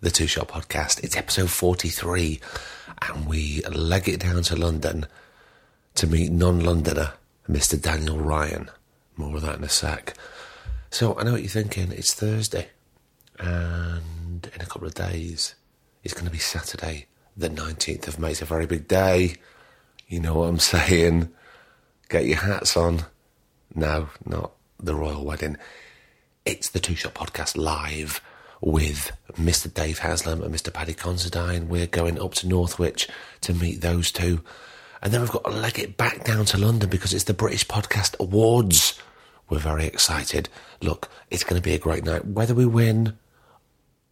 the Two Shot Podcast. It's episode 43, and we leg it down to London to meet non Londoner, Mr. Daniel Ryan. More of that in a sec. So, I know what you're thinking. It's Thursday, and in a couple of days, it's going to be Saturday, the 19th of May. It's a very big day. You know what I'm saying? Get your hats on. No, not the royal wedding. It's the Two Shot Podcast live with Mr. Dave Haslam and Mr. Paddy Considine. We're going up to Northwich to meet those two. And then we've got to leg it back down to London because it's the British Podcast Awards. We're very excited. Look, it's going to be a great night. Whether we win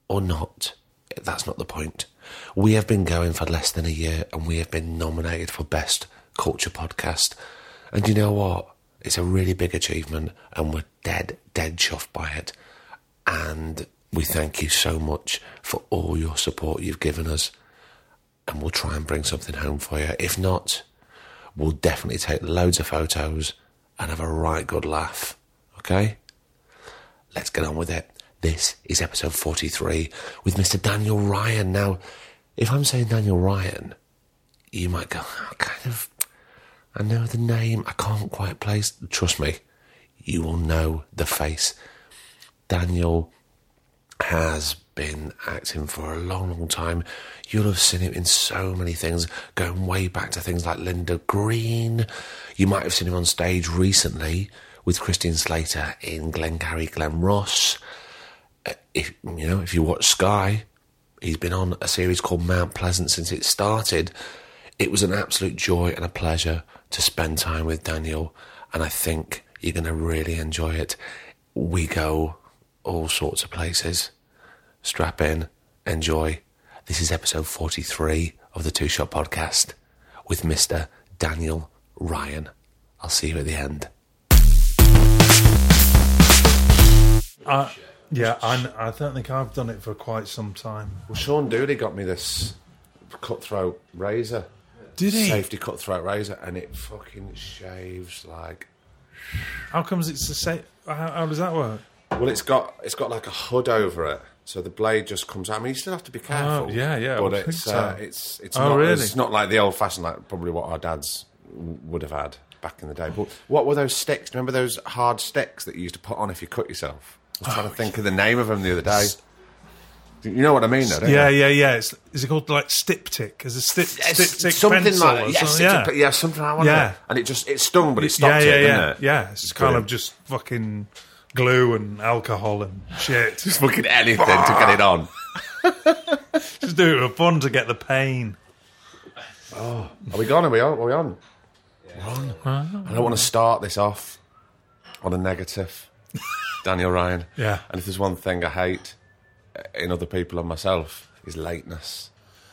or not, that's not the point. We have been going for less than a year and we have been nominated for Best Culture Podcast. And you know what? It's a really big achievement and we're dead, dead chuffed by it. And we thank you so much for all your support you've given us. And we'll try and bring something home for you. If not, we'll definitely take loads of photos and have a right good laugh. Okay? Let's get on with it. This is episode 43 with Mr. Daniel Ryan. Now, if I'm saying Daniel Ryan, you might go, oh, kind of, I know the name, I can't quite place. Trust me, you will know the face. Daniel has been acting for a long, long time. You'll have seen him in so many things, going way back to things like Linda Green. You might have seen him on stage recently with Christian Slater in Glengarry Glen Ross. Uh, If you know, if you watch Sky, he's been on a series called Mount Pleasant since it started. It was an absolute joy and a pleasure to spend time with Daniel, and I think you're going to really enjoy it. We go all sorts of places. Strap in, enjoy. This is episode 43 of the Two Shot Podcast with Mr. Daniel Ryan. I'll see you at the end. Uh, I, yeah, I, I don't think I've done it for quite some time. Well, Sean Dooley got me this cutthroat razor. Did he? Safety cutthroat razor, and it fucking shaves like. How comes it's the same? How, how does that work? Well, it's got it's got like a hood over it, so the blade just comes out. I mean, you still have to be careful. Oh, yeah, yeah, But it's so. uh, it's it's Oh, not really? it's not like the old fashioned like probably what our dads would have had back in the day. But what were those sticks? Remember those hard sticks that you used to put on if you cut yourself? I was trying Oh, to think of the name of them the other day. You know what I mean, though, don't Yeah, you? yeah, yeah. It's, is it called like Styptic? Is it stip, It's Styptic something pencil? like that? yeah, something? yeah. yeah, something like that. Yeah. and it just it stung, but it yeah, stopped yeah, it, yeah, didn't it? yeah. It's kind of just fucking glue and alcohol and shit. Just fucking anything to get it on. just do it for fun to get the pain. Oh, Are we gone? Are we on? Are we on? We're on. I don't want to start this off on a negative. Daniel Ryan. Yeah. And if there's one thing I hate in other people and myself is lateness,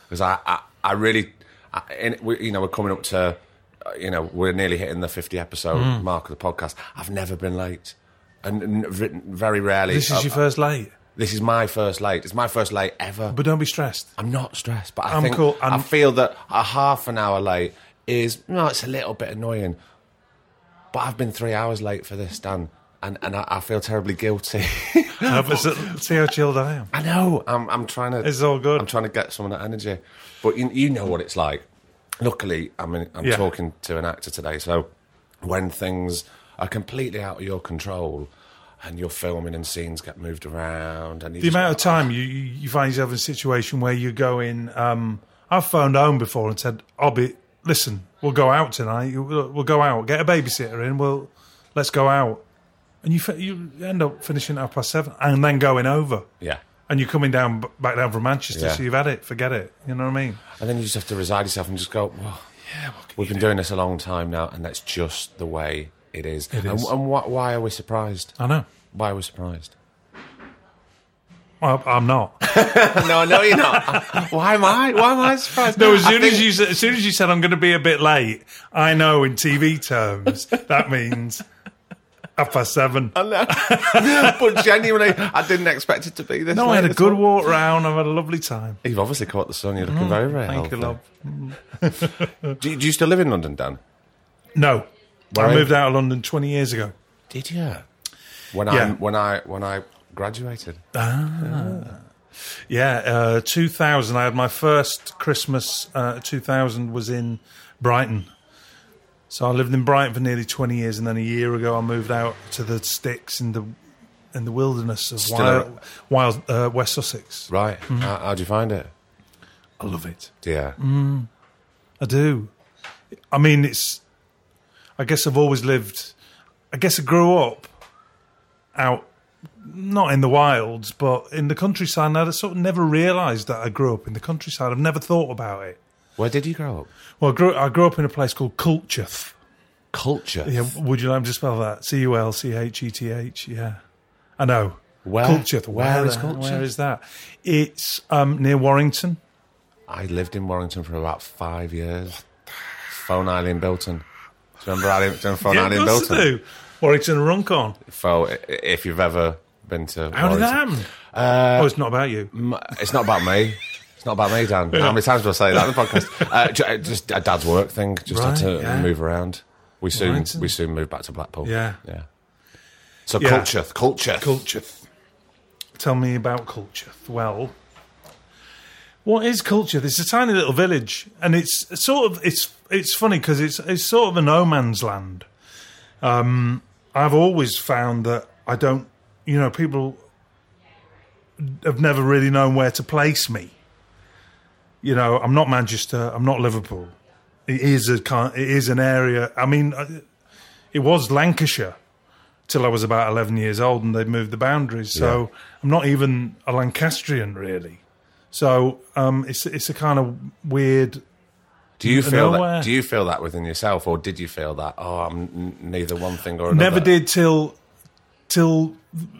because I, I, I really, I, in, we, you know, we're coming up to, uh, you know, we're nearly hitting the 50 episode Hmm. mark of the podcast. I've never been late, and, v- very rarely. This is uh, your first late, This is my first late. It's my first late ever. but don't be stressed. I'm not stressed, but I I'm think cool. I I'm- feel that a half an hour late is no, it's a little bit annoying. But I've been three hours late for this, Dan, and and I, I feel terribly guilty. But see how chilled I am. I know. I'm I'm trying to. It's all good. I'm trying to get some of that energy, but you you know what it's like. Luckily, I mean, I'm Yeah. talking to an actor today, so when things are completely out of your control. And you're filming and scenes get moved around, and the amount of time you, you you find yourself in a situation where you're going. Um, I've phoned home before and said, "I'll be listen. We'll go out tonight. We'll, we'll go out. Get a babysitter in. We'll let's go out." And you you end up finishing at half past seven and then going over. yeah, And you're coming down back down from Manchester, Yeah. so you've had it. Forget it. You know what I mean? And then you just have to reside yourself and just go, well, Yeah. We've been do? doing this a long time now, and that's just the way it is. It and is. and wh- why are we surprised? I know. Why are we surprised? Well, I'm not. no, no, you're not. Why am I? Why am I surprised? No, as soon think- as you said- as soon as you said I'm going to be a bit late, I know in TV terms that means half past seven. but genuinely, I didn't expect it to be this. No, I had a good walk round. I've had a lovely time. You've obviously caught the sun. You're looking mm, very, very Thank you, love. Mm. Do you, do you still live in London, Dan? No, I moved out of London 20 years ago. Did you? When Yeah. I when I when I graduated. Ah. Yeah, uh, 2000. I had my first Christmas. Uh, 2000 was in Brighton. So I lived in Brighton for nearly 20 years, and then a year ago I moved out to the sticks in the in the wilderness of Still wild, wild uh, West Sussex. Right. How, how'd you find it? I love it. Yeah. I do. I mean, it's. I guess I've always lived. I guess I grew up out, not in the wilds, but in the countryside. And I sort of never realised that I grew up in the countryside. I've never thought about it. Where did you grow up? Well, I grew, I grew up in a place called Culcheth. Culture. Yeah, would you like me to spell that? C U L C H E T H. Yeah, I know. Where? Culcheth. Where is the- Culcheth? Where is that? It's um, near Warrington. I lived in Warrington for about five years. Phone Island, Bilton. Do you remember Island, do you remember Yeah, Island, of course I Bilton? do. Warrington and Runcorn. I- if you've ever been to How did that happen? oh, it's not about you. It's not about me. It's not about me, Dan. How many times do I say that in the podcast? Uh, just a dad's work thing. Just had to yeah. move around. We soon Warrington. we soon moved back to Blackpool. Yeah. yeah. So Yeah. culture, culture, Culcheth. Tell me about culture. Well, what is Culcheth? It's a tiny little village, and it's sort of it's it's funny because it's it's sort of a no man's land. Um, I've always found that I don't, you know, people have never really known where to place me. You know, I'm not Manchester. I'm not Liverpool. It is a kind. It is an area. I mean, uh, it was Lancashire till I was about 11 years old and they'd moved the boundaries. So I'm not even a Lancastrian really. So um, it's it's a kind of weird. Do you feel Nowhere. that? Do you feel that within yourself, or did you feel that? Oh, I'm neither one thing or another. Never did till till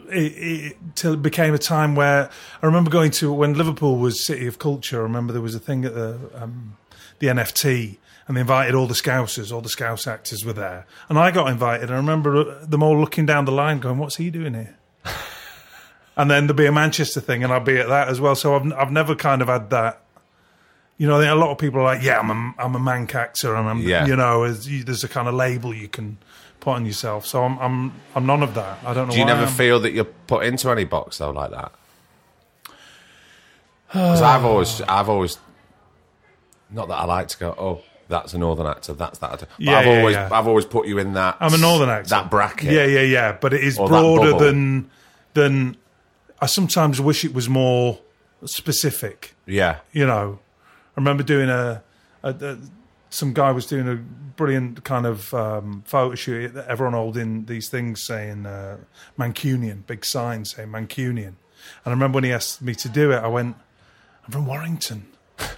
it, it, till it became a time where I remember going to when Liverpool was City of Culture. I remember there was a thing at the um, the NFT. And they invited all the Scousers, all the Scouse actors were there. And I got invited. I remember them all looking down the line going, What's he doing here? and then there'd be a Manchester thing, and I'd be at that as well. So I've I've never kind of had that. You know, a lot of people are like, "Yeah, I'm a I'm a manc actor," and I'm Yeah. you know, there's a kind of label you can put on yourself. So I'm I'm I'm none of that. I don't know. Do you never feel that you're put into any box though, like that? Because I've always, I've always, not that I like to go, oh, that's a northern actor, that's that actor. But Yeah, I've yeah, always, yeah. I've always put you in that. I'm a northern actor. That bracket. Yeah, yeah, yeah. But it is broader than than. I sometimes wish it was more specific. yeah. you know, I remember doing a, a, a some guy was doing a brilliant kind of um, photo shoot. Everyone holding these things saying uh, Mancunian, big sign saying Mancunian. And I remember when he asked me to do it, I went, "I'm from Warrington."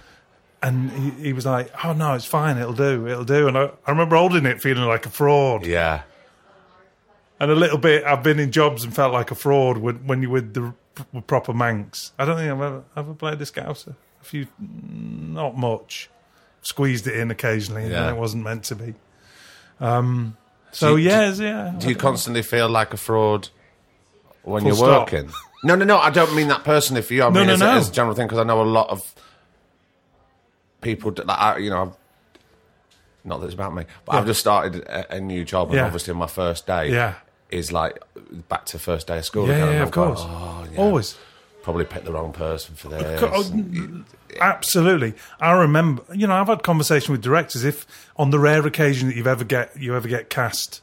And he, he was like, "Oh no, it's fine. It'll do. It'll do." And I, I remember holding it, feeling like a fraud. Yeah. And a little bit, I've been in jobs and felt like a fraud when, when you're with the with proper Mancs. I don't think I've ever, ever played this Scouser. Few, not much. Squeezed it in occasionally, and Yeah. it wasn't meant to be. Um, so you- yeah, yeah. Do you constantly feel like a fraud when Full you're stop. working? No, no, no. I don't mean that personally for you. I No, mean no, as, no. A, as a general thing because I know a lot of people that I, you know. I've, not that it's about me, but I've just started a, a new job, and Yeah. obviously my first day Yeah. is like back to first day of school Yeah, again. yeah, and of course. Oh, yeah, Always. Probably picked the wrong person for this. Oh, Absolutely. I remember, you know, I've had conversation with directors. If on the rare occasion that you've ever get you ever get cast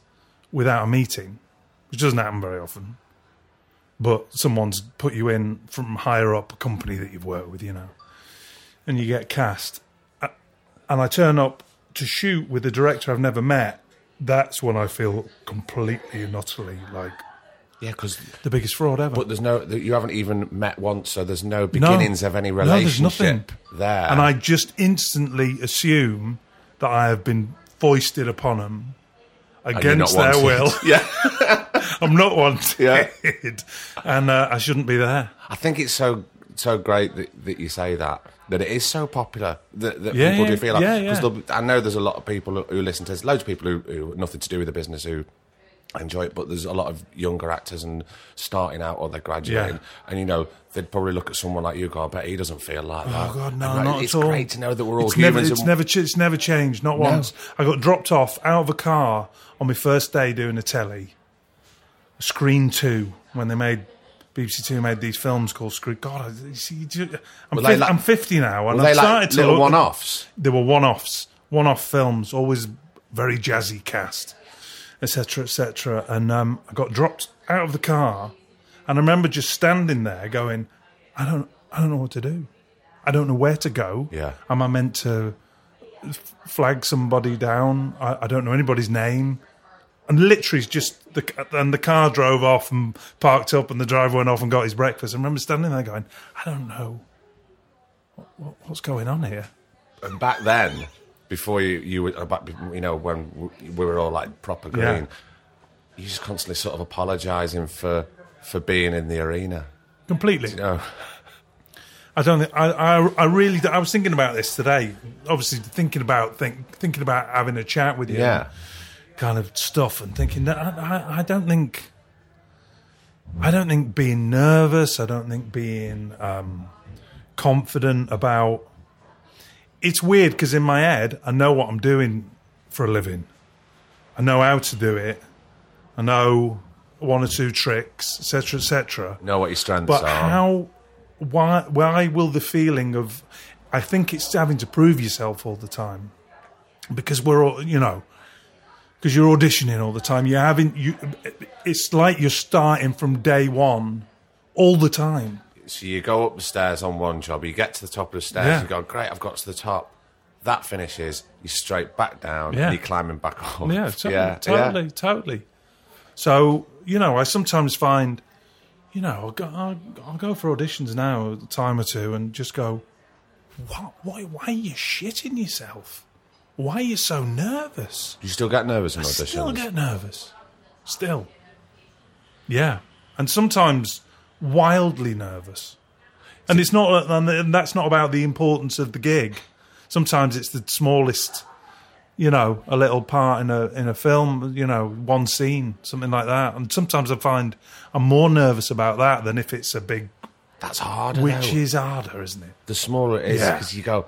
without a meeting, which doesn't happen very often, but someone's put you in from higher up a company that you've worked with, you know, and you get cast, and I turn up to shoot with a director I've never met. That's when I feel completely and utterly like yeah, because the biggest fraud ever. but there's no you haven't even met once, so there's no beginnings of any No, there's nothing. relationship there. and I just instantly assume that I have been foisted upon them against their wanted. will. yeah. I'm not wanted, Yeah. and uh, I shouldn't be there. I think it's so so great that, that you say that. That it is so popular that, that Yeah, people yeah, do feel like. yeah, yeah. I know there's a lot of people who, who listen to this. Loads of people who, who nothing to do with the business who enjoy it, but there's a lot of younger actors and starting out or they're graduating, Yeah. and you know they'd probably look at someone like you, go, "I bet he doesn't feel like oh, that." Oh God, no, like, not It's at all. great to know that we're all it's never, it's and- never, ch- it's never changed. Not once. I got dropped off out of a car on my first day doing a telly, Screen Two, when they made BBC Two made these films called Screen. God, I, you see, you- I'm, Were they fif- like- I'm 50 now, and were I've like started to little look- one-offs. They were one-offs, one-off films, always very jazzy cast, etc., etc. And um, I got dropped out of the car, and I remember just standing there, going, "I don't, I don't know what to do. I don't know where to go. Yeah. Am I meant to f- flag somebody down? I, I don't know anybody's name." And literally, just the and the car drove off and parked up, and the driver went off and got his breakfast. I remember standing there going, "I don't know what, what, what's going on here." And back then, before you, you were, about, you know, when we were all like proper green, Yeah. you just constantly sort of apologising for for being in the arena. Completely. You know, I don't think I, I. I really. I was thinking about this today. Obviously, thinking about think, thinking about having a chat with you. yeah. kind of stuff and thinking that I, I, I don't think I don't think being nervous, I don't think being um, confident about it's weird because in my head I know what I'm doing for a living. I know how to do it. I know one or two tricks, etc., etc. Know what your strengths But are. But how? Why? Why will the feeling of? I think it's having to prove yourself all the time, because we're all you know, because you're auditioning all the time. You're having you. It's like you're starting from day one, all the time. So you go up the stairs on one job, you get to the top of the stairs, Yeah. you go, great, I've got to the top. That finishes, you're straight back down, Yeah. and you're climbing back up. Yeah, totally, yeah, totally, yeah. totally. So you know, I sometimes find, you know, I'll go, I'll, I'll go for auditions now a time or two and just go, what? Why? Why are you shitting yourself? Why are you so nervous? You still get nervous in auditions? I still get nervous. Still. Yeah, and sometimes wildly nervous. And it's not, and that's not about the importance of the gig. Sometimes it's the smallest, you know, a little part in a in a film, you know, one scene, something like that. And sometimes I find I'm more nervous about that than if it's a big, That's harder, which though. is harder, isn't it? the smaller it is, Yeah. because you go,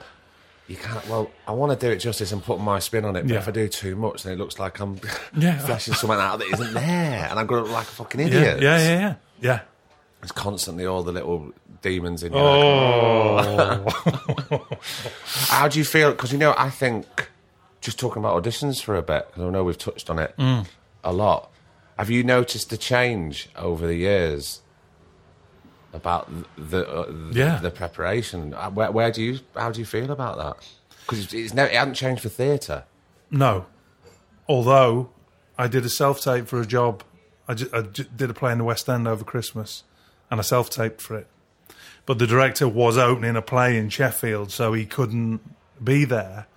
you can't, well, I want to do it justice and put my spin on it, but Yeah. if I do too much, then it looks like I'm Yeah. flashing something out that isn't there, and I'm going to look like a fucking Yeah, idiot. yeah, yeah, yeah. yeah. It's constantly all the little demons in your Oh, How do you feel? Because you know, I think just talking about auditions for a bit, because I know we've touched on it Mm. a lot. Have you noticed the change over the years about the uh, the, Yeah. the preparation? Uh, Where, where do you how do you feel about that? Because it's, never, it hasn't changed for theatre. No. Although I did a self tape for a job. I, ju- I ju- did a play in the West End over Christmas and I self taped for it. But the director was opening a play in Sheffield, so he couldn't be there.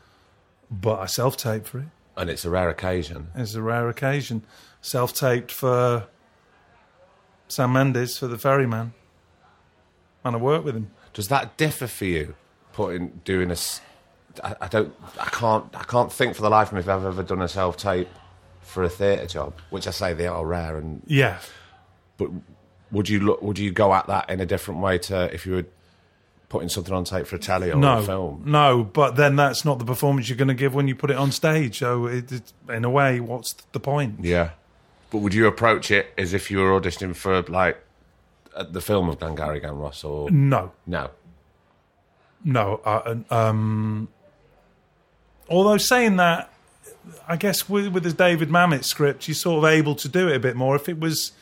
But I self taped for it. And it's a rare occasion. It's a rare occasion. Self taped for Sam Mendes for The Ferryman. And I worked with him. Does that differ for you? Putting doing a I, don't, I can't, I can't think for the life of me if I've ever done a self tape for a theatre job, which I say they are rare. And Yeah. but would you look, would you go at that in a different way to if you were putting something on tape for a telly or No, a film? no, but then that's not the performance you're going to give when you put it on stage. So, it, it, in a way, what's the point? Yeah, but would you approach it as if you were auditioning for like uh, the film of Glengarry Glen Ross or No, no? no. Uh, um, although saying that, I guess with, with the David Mamet script, you're sort of able to do it a bit more. If it was,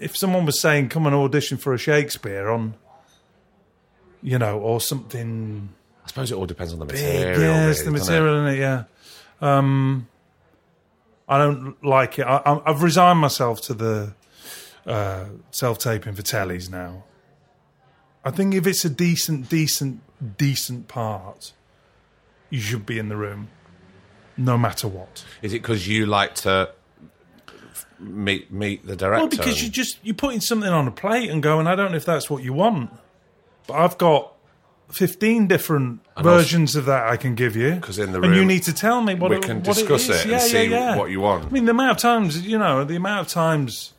if someone was saying, "Come and audition for a Shakespeare" on, you know, or something I suppose it all depends on the big, material. yes, really, the doesn't it? material in it, yeah. Um, I don't like it. I, I've resigned myself to the uh, self-taping for tellies now. I think if it's a decent, decent, decent part, you should be in the room, no matter what. Is it because you like to meet meet the director? Well, because you just you're putting something on a plate and going, I don't know if that's what you want. But I've got 15 different versions of that I can give you. Because in the room, And you need to tell me what we it, can what discuss it is. it and yeah, see yeah, yeah. what you want. I mean, the amount of times, you know, the amount of times,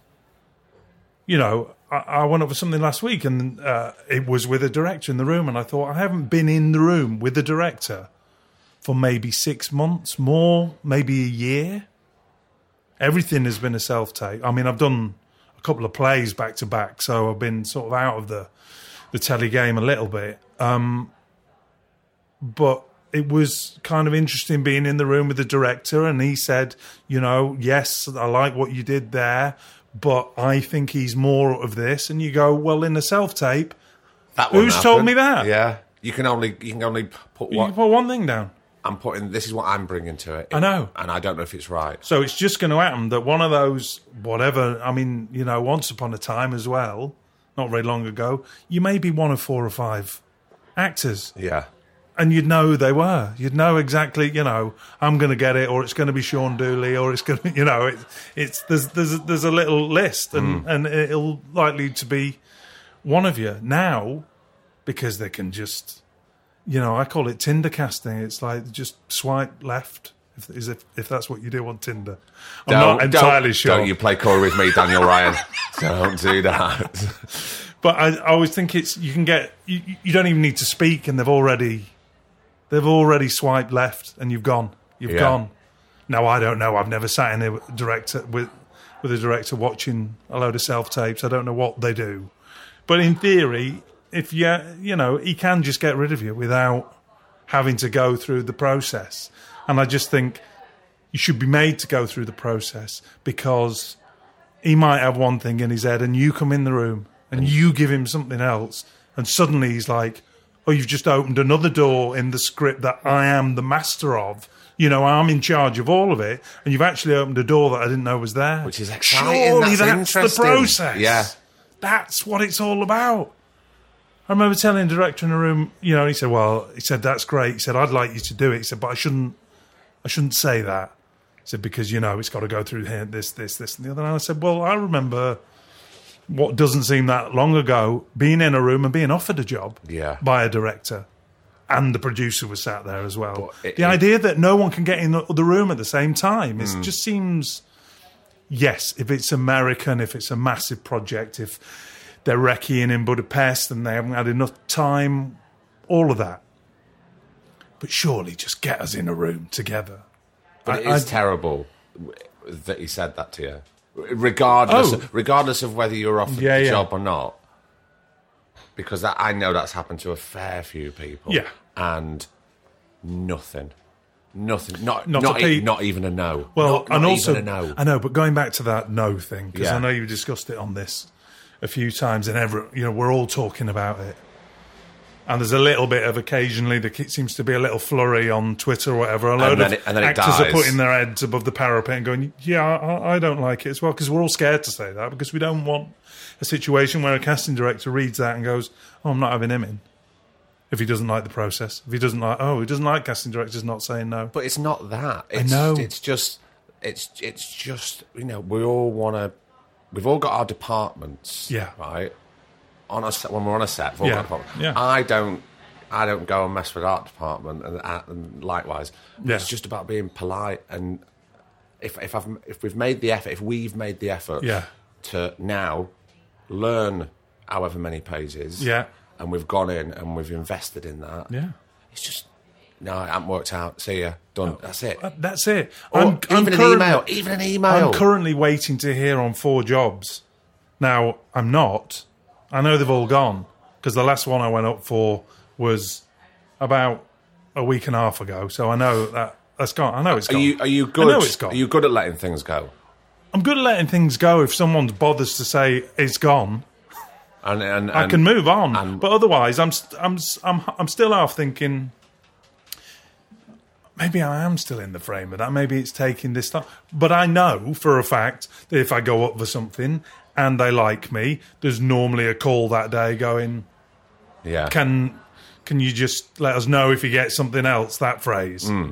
you know, I, I went up for something last week and uh, it was with a director in the room, and I thought, I haven't been in the room with the director for maybe six months, more, maybe a year. Everything has been a self tape. I mean, I've done a couple of plays back to back, so I've been sort of out of the the telly game a little bit. Um, but it was kind of interesting being in the room with the director, and he said, you know, yes, I like what you did there, but I think he's more of this. And you go, well, in the self tape, Who's told me that? Yeah, you can only you can only put you can put one thing down. I'm putting. This is what I'm bringing to it. I know. and I don't know if it's right. So it's just going to happen that one of those, whatever, I mean, you know, once upon a time as well, not very long ago, you may be one of four or five actors. Yeah, and you'd know who they were. You'd know exactly, you know, I'm going to get it, or it's going to be Sean Dooley, or it's going to, you know, it, it's there's there's there's a little list, and mm. and it'll likely to be one of you now because they can just, you know, I call it Tinder casting. It's like just swipe left. If, is if, if that's what you do on Tinder, I'm not entirely don't, sure. Don't you play Corey with me, Daniel Ryan? don't do that. But I, I always think it's you can get you, you don't even need to speak, and they've already they've already swiped left, and you've gone. You've Yeah. gone. Now I don't know. I've never sat in a director with with a director watching a load of self tapes. I don't know what they do, but in theory, if you you know he can just get rid of you without having to go through the process. And I just think you should be made to go through the process because he might have one thing in his head and you come in the room and you give him something else and suddenly he's like oh you've just opened another door in the script that i am the master of. You know i'm in charge of all of it and you've actually opened a door that i didn't know was there. Which is exciting, surely that's that's, the process. Yeah. that's what it's all about I remember telling the director in the room, you know, he said, "Well, he said that's great." He said, "I'd like you to do it." He said, "But I shouldn't, I shouldn't say that." He said because you know it's got to go through here, this, this, this, and the other. And I said, "Well, I remember what doesn't seem that long ago being in a room and being offered a job Yeah. by a director." And the producer was sat there as well. It- the it- idea that no one can get in the, the room at the same time is Hmm. just seems yes, if it's American, if it's a massive project, if they're wrecking in Budapest and they haven't had enough time, all of that. But surely just get us in a room together. But it I- is I- terrible that he said that to you, regardless, Oh. of, regardless of whether you're offered Yeah, the yeah. job or not. Because that, I know that's happened to a fair few people. Yeah. and nothing, nothing, not Not not e- not even a no. Well, not, and also, even a no. I know, but going back to that no thing, because Yeah. I know you discussed it on this a few times, and every, you know, we're all talking about it. And there's a little bit of occasionally, there seems to be a little flurry on Twitter or whatever. A load of it- and then it actors are putting their heads above the parapet and going, "Yeah, I, I don't like it as well," because we're all scared to say that because we don't want a situation where a casting director reads that and goes, "Oh, I'm not having him in." If he doesn't like the process, if he doesn't like, oh, he doesn't like casting directors not saying no. But it's not that. It's, know. It's just. It's it's just you know we all want to. We've all got our departments. Yeah. Right. On a set when we're on a set, we've all Yeah, got yeah. I don't. I don't go and mess with art department and, uh, and likewise. Yeah. It's just about being polite and if if I've if we've made the effort, if we've made the effort Yeah. to now learn however many pages, Yeah. and we've gone in and we've invested in that, Yeah. it's just no, it hasn't worked out. See ya, done. That's it. Uh, That's it. Or I'm, even I'm an email, even an email. I'm currently waiting to hear on four jobs. Now, I'm not. I know they've all gone because the last one I went up for was about a week and a half ago. So I know that that's gone. I know it's are gone. you are you good? I know it's gone. Are you good at letting things go? I'm good at letting things go. If someone bothers to say it's gone, And and, I can move on. and- but otherwise, I'm I'm I'm I'm still half thinking. Maybe I am still in the frame of that. Maybe it's taking this time. But I know for a fact that if I go up for something and they like me, there's normally a call that day going, Yeah. "Can can you just let us know if you get something else?" That phrase, Hmm.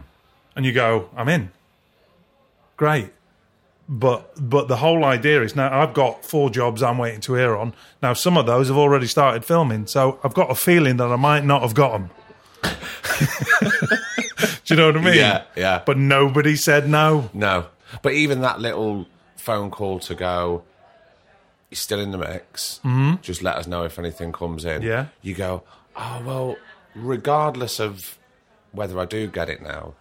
and you go, "I'm in." Great. but but the whole idea is now I've got four jobs I'm waiting to hear on. Now some of those have already started filming, so I've got a feeling that I might not have got them. Do you know what I mean? Yeah, yeah. But nobody said no. No, but even that little phone call to go, you're still in the mix. Mm-hmm. Just let us know if anything comes in. Yeah. You go, oh well, regardless of whether I do get it now,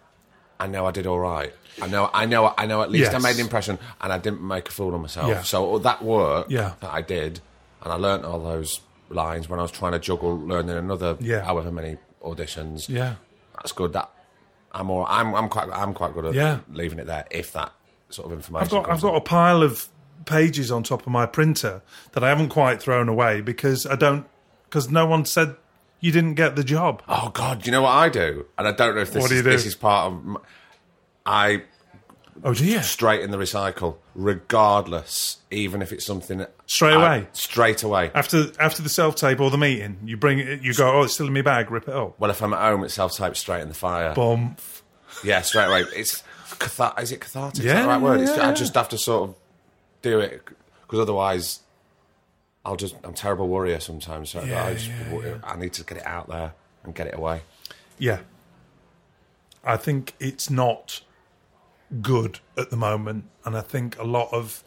I know I did all right. I know, I know, I know. At least I made an impression, and I didn't make a fool of myself. Yeah. So that work Yeah. that I did, and I learnt all those lines when I was trying to juggle learning another Yeah. however many auditions. Yeah. That's good. That I'm all, I'm I'm quite I'm quite good at Yeah. leaving it there if that sort of information. I've got I've got a pile of pages on top of my printer that I haven't quite thrown away because I don't because no one said you didn't get the job. Oh God! You know what I do? And I don't know if this do is, do? this is part of. m I Oh dear. straight in the recycle, regardless, even if it's something Straight away? straight away. After after the self tape or the meeting, you bring it. You go. Oh, it's still in my bag. Rip it up. well, if I'm at home, it's self tape straight in the fire. Boom. yeah, straight away. It's cathar- Is it cathartic? is Yeah, that the right word? It's, yeah, I just have to sort of do it because otherwise, I'll just. I'm a terrible worrier sometimes. So Yeah, I, just, yeah, I need to get it out there and get it away. Yeah. I think it's not good at the moment, and I think a lot of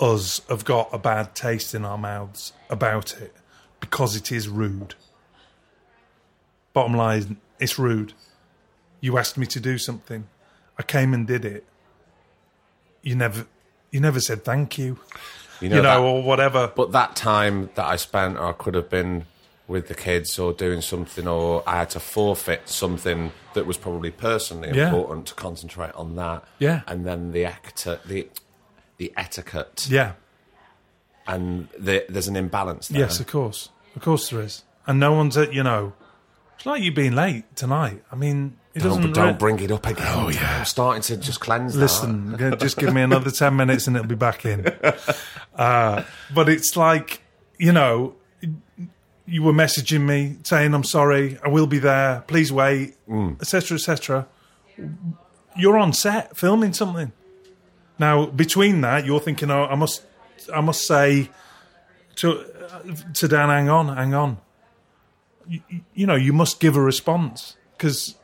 us have got a bad taste in our mouths about it because it is rude. Bottom line, it's rude. You asked me to do something. I came and did it. You never you never said thank you. You know, You know, that- or whatever. But that time that I spent, or I could have been with the kids or doing something, or I had to forfeit something that was probably personally Yeah. important to concentrate on that. Yeah. And then the actor, the the etiquette, Yeah. and the, there's an imbalance there. Yes, of course. Of course there is. And no one's at, you know, it's like you being late tonight. I mean, it Don't, doesn't. don't re- bring it up again. Oh yeah, I'm starting to just cleanse. that. Listen, just give me another 10 minutes and it'll be back in. Uh, but it's like, you know, you were messaging me saying, I'm sorry, I will be there, please wait, mm. etc., etc. You're on set filming something. Now, between that, you're thinking, oh, I must, I must say to, to Dan, hang on, hang on. You, you know, you must give a response because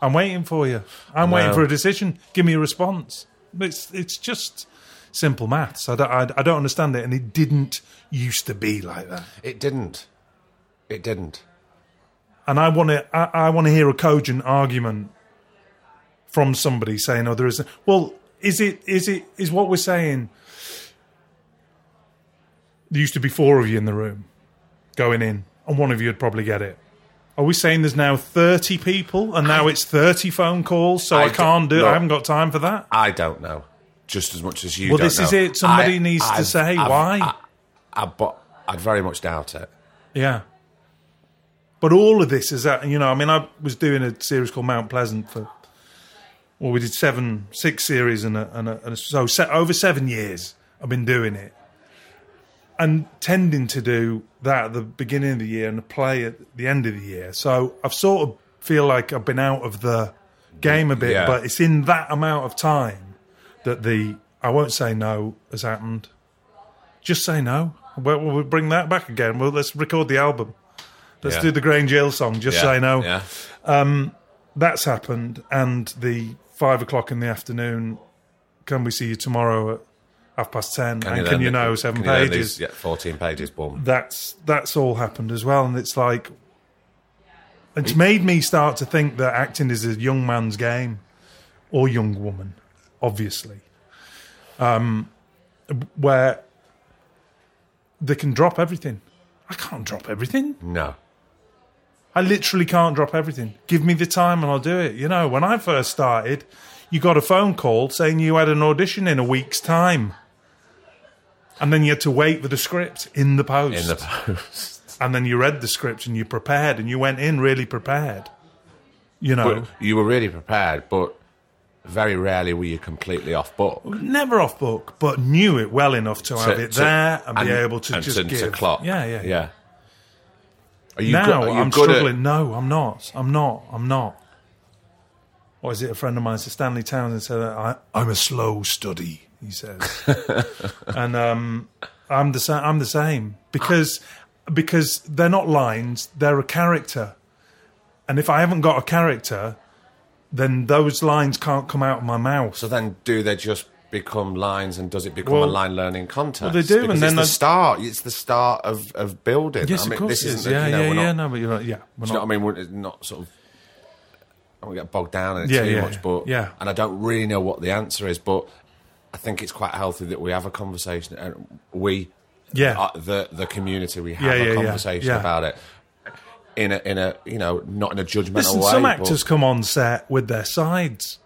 I'm waiting for you. I'm waiting for a decision. Give me a response. It's it's just simple maths. I don't, I, I don't understand it, and it didn't used to be like that. It didn't. It didn't. And I want to I, I want to hear a cogent argument from somebody saying, "Oh, there is." A, well, is it is it is what we're saying? There used to be four of you in the room going in, and one of you would probably get it. Are we saying there's now 30 people and now it's 30 phone calls, so I, I can't do it? I haven't got time for that. I don't know. Just as much as you. Well, this is it. Somebody I- needs to I've- say I've- why. I, I, but I'd very much doubt it. Yeah. But all of this is that, you know, I mean, I was doing a series called Mount Pleasant for, well, we did seven, six series and a, and a, and a so se- over seven years I've been doing it. And tending to do that at the beginning of the year and a play at the end of the year. So I've sort of feel like I've been out of the game a bit, Yeah. but it's in that amount of time that the, I won't say no has happened. Just say no. Well, we'll bring that back again. Well, let's record the album. Let's Yeah. do the Grange Hill song. Just Yeah, say no. Yeah. That's happened. And the five o'clock in the afternoon. Can we see you tomorrow at half past ten? and can you know seven can you learn pages? these- yeah, fourteen pages. Boom. That's that's all happened as well. And it's like it's made me start to think that acting is a young man's game or young woman, obviously. Um, where they can drop everything. I can't drop everything. No. I literally can't drop everything. Give me the time and I'll do it. You know, when I first started, you got a phone call saying you had an audition in a week's time. And then you had to wait for the script in the post. In the post. and then you read the script and you prepared and you went in really prepared. You know, But you were really prepared, but very rarely were you completely off book. never off book, but knew it well enough to have it to- there and, be able to and just to, give. to clock. Yeah, yeah, yeah. You now you I'm struggling. At, No, I'm not. I'm not. I'm not. what is it? A friend of mine, Sir Stanley Townsend, said, I, "I'm a slow study." He says, and um, I'm the same. I'm the same because because they're not lines; they're a character. And if I haven't got a character, then those lines can't come out of my mouth. So then, do they just become lines, and does it become Well- a line learning contest? they do, Because and then it's the start. It's the start of, of building. yes, I mean, of course this is. isn't. the- Yeah, you know, yeah, we're yeah. No, but you're right. Yeah, we're do you know what I mean? We're not sort of. I don't get bogged down in it Yeah, too yeah, much, but yeah. and I don't really know what the answer is, but I think it's quite healthy that we have a conversation and we, Yeah. uh, the the community, we have Yeah, a conversation about it in a in a you know not in a judgmental Listen, way. some but- actors come on set with their sides,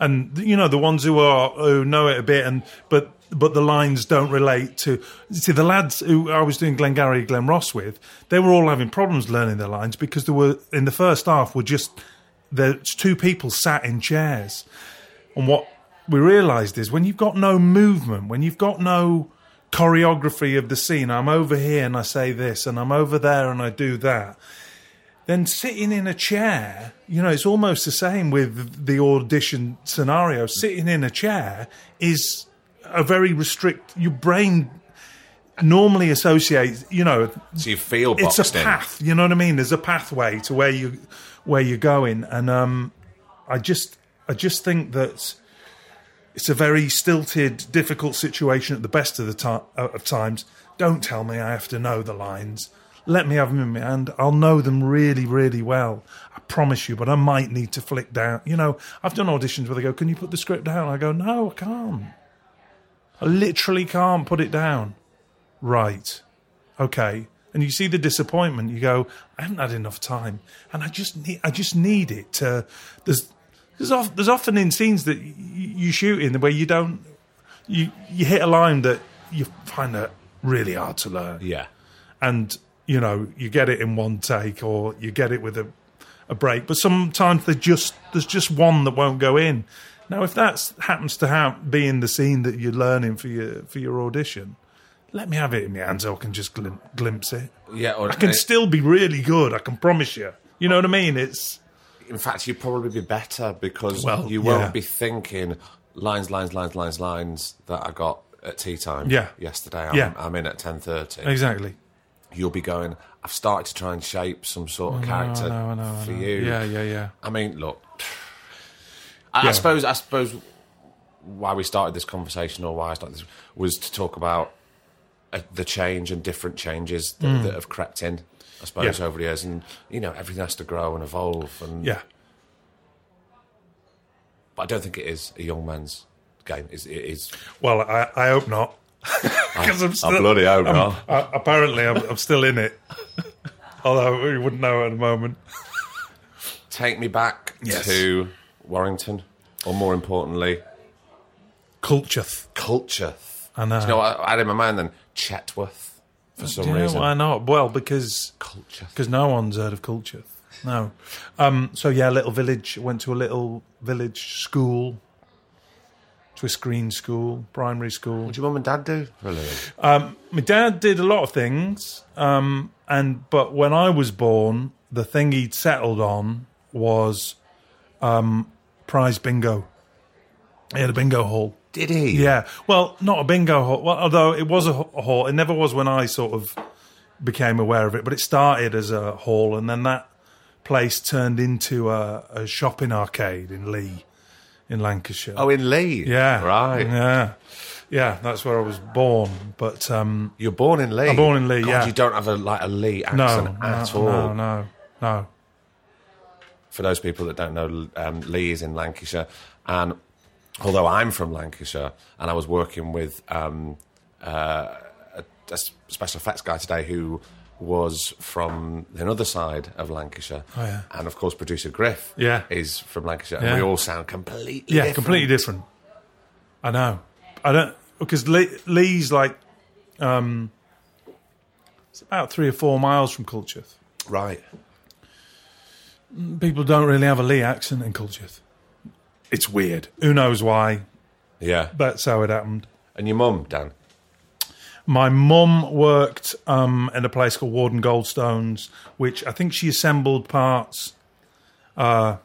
and you know the ones who are who know it a bit, and but but the lines don't relate to. See, the lads who I was doing Glengarry, Glen Ross with, they were all having problems learning their lines because there were in the first half were just there's two people sat in chairs, and what we realised is when you've got no movement, when you've got no choreography of the scene, I'm over here and I say this, and I'm over there and I do that then sitting in a chair, you know, it's almost the same with the audition scenario. Sitting in a chair is a very restrict. Your brain normally associates, you know, so you feel it's a in. path. You know what I mean? There's a pathway to where you where you're going, and um, I just I just think that it's a very stilted, difficult situation at the best of the time of times. Don't tell me I have to know the lines. Let me have them in my hand. I'll know them really, really well. I promise you. But I might need to flick down. You know, I've done auditions where they go, "Can you put the script down?" I go, "No, I can't. I literally can't put it down." Right. Okay. And you see the disappointment. You go, I haven't had enough time, and I just need, I just need it to. There's, there's, there's often in scenes that y- you shoot in the where you don't, you you hit a line that you find that really hard to learn, Yeah. and you know you get it in one take or you get it with a, a break. But sometimes they just there's just one that won't go in. Now, if that happens to be in the scene that you're learning for your for your audition, let me have it in my hands so I can just glim- glimpse it. Yeah, or, I can still be really good. I can promise you. You know what I mean? It's in fact, you'd probably be better because Well, you won't yeah. be thinking lines, lines, lines, lines, lines that I got at tea time Yeah. yesterday. I'm, Yeah. I'm in at ten thirty. exactly. You'll be going. I've started to try and shape some sort of character I know, I know, for know. you. Yeah, yeah, yeah. I mean, look. I, I suppose. I suppose why we started this conversation, or why I started this, was to talk about uh, the change and different changes that, that have crept in. I suppose Mm. Yeah. over the years, and you know, everything has to grow and evolve. And Yeah. but I don't think it is a young man's game. It is. Well, I, I hope not. Because I'm still, bloody hope I'm- not. I- apparently, I'm, I'm still in it. Although we wouldn't know at the moment. Take me back Yes. to Warrington, or more importantly, Culture. culture. I know. Do you know what I had in my mind then? Chetworth, for some Yeah, reason. why not? Well, because Culture. because no one's heard of culture. No. Um, so yeah, little village. Went to a little village school. To a screen school, primary school. What do your mum and dad do for a living? My dad did a lot of things, um, and but when I was born, the thing he'd settled on was um, prize bingo. He had a bingo hall. Did he? Yeah, well, not a bingo hall. Well, although it was a hall, it never was when I sort of became aware of it. But it started as a hall, and then that place turned into a, a shopping arcade in Leigh, in Lancashire. Oh, in Leigh. yeah, Right. Yeah, yeah, that's where I was born. But um, You're born in Leigh. I'm born in Leigh, God, yeah. You don't have a like a Leigh accent no, at all. no, no, no. For those people that don't know, um, Leigh is in Lancashire, and although I'm from Lancashire, and I was working with um, uh, a, a special effects guy today who was from another side of Lancashire, Oh, yeah. and of course producer Griff, Yeah. is from Lancashire, Yeah. and we all sound completely Yeah, different. completely different. I know. I don't because Leigh, Leigh's like um, it's about three or four miles from Culcheth. right. People don't really have a Leigh accent in Culcheth. It's weird. Who knows why? Yeah, That's how it happened. and your mum, Dan. My mum worked um, in a place called Warden Goldstones, which I think she assembled parts uh,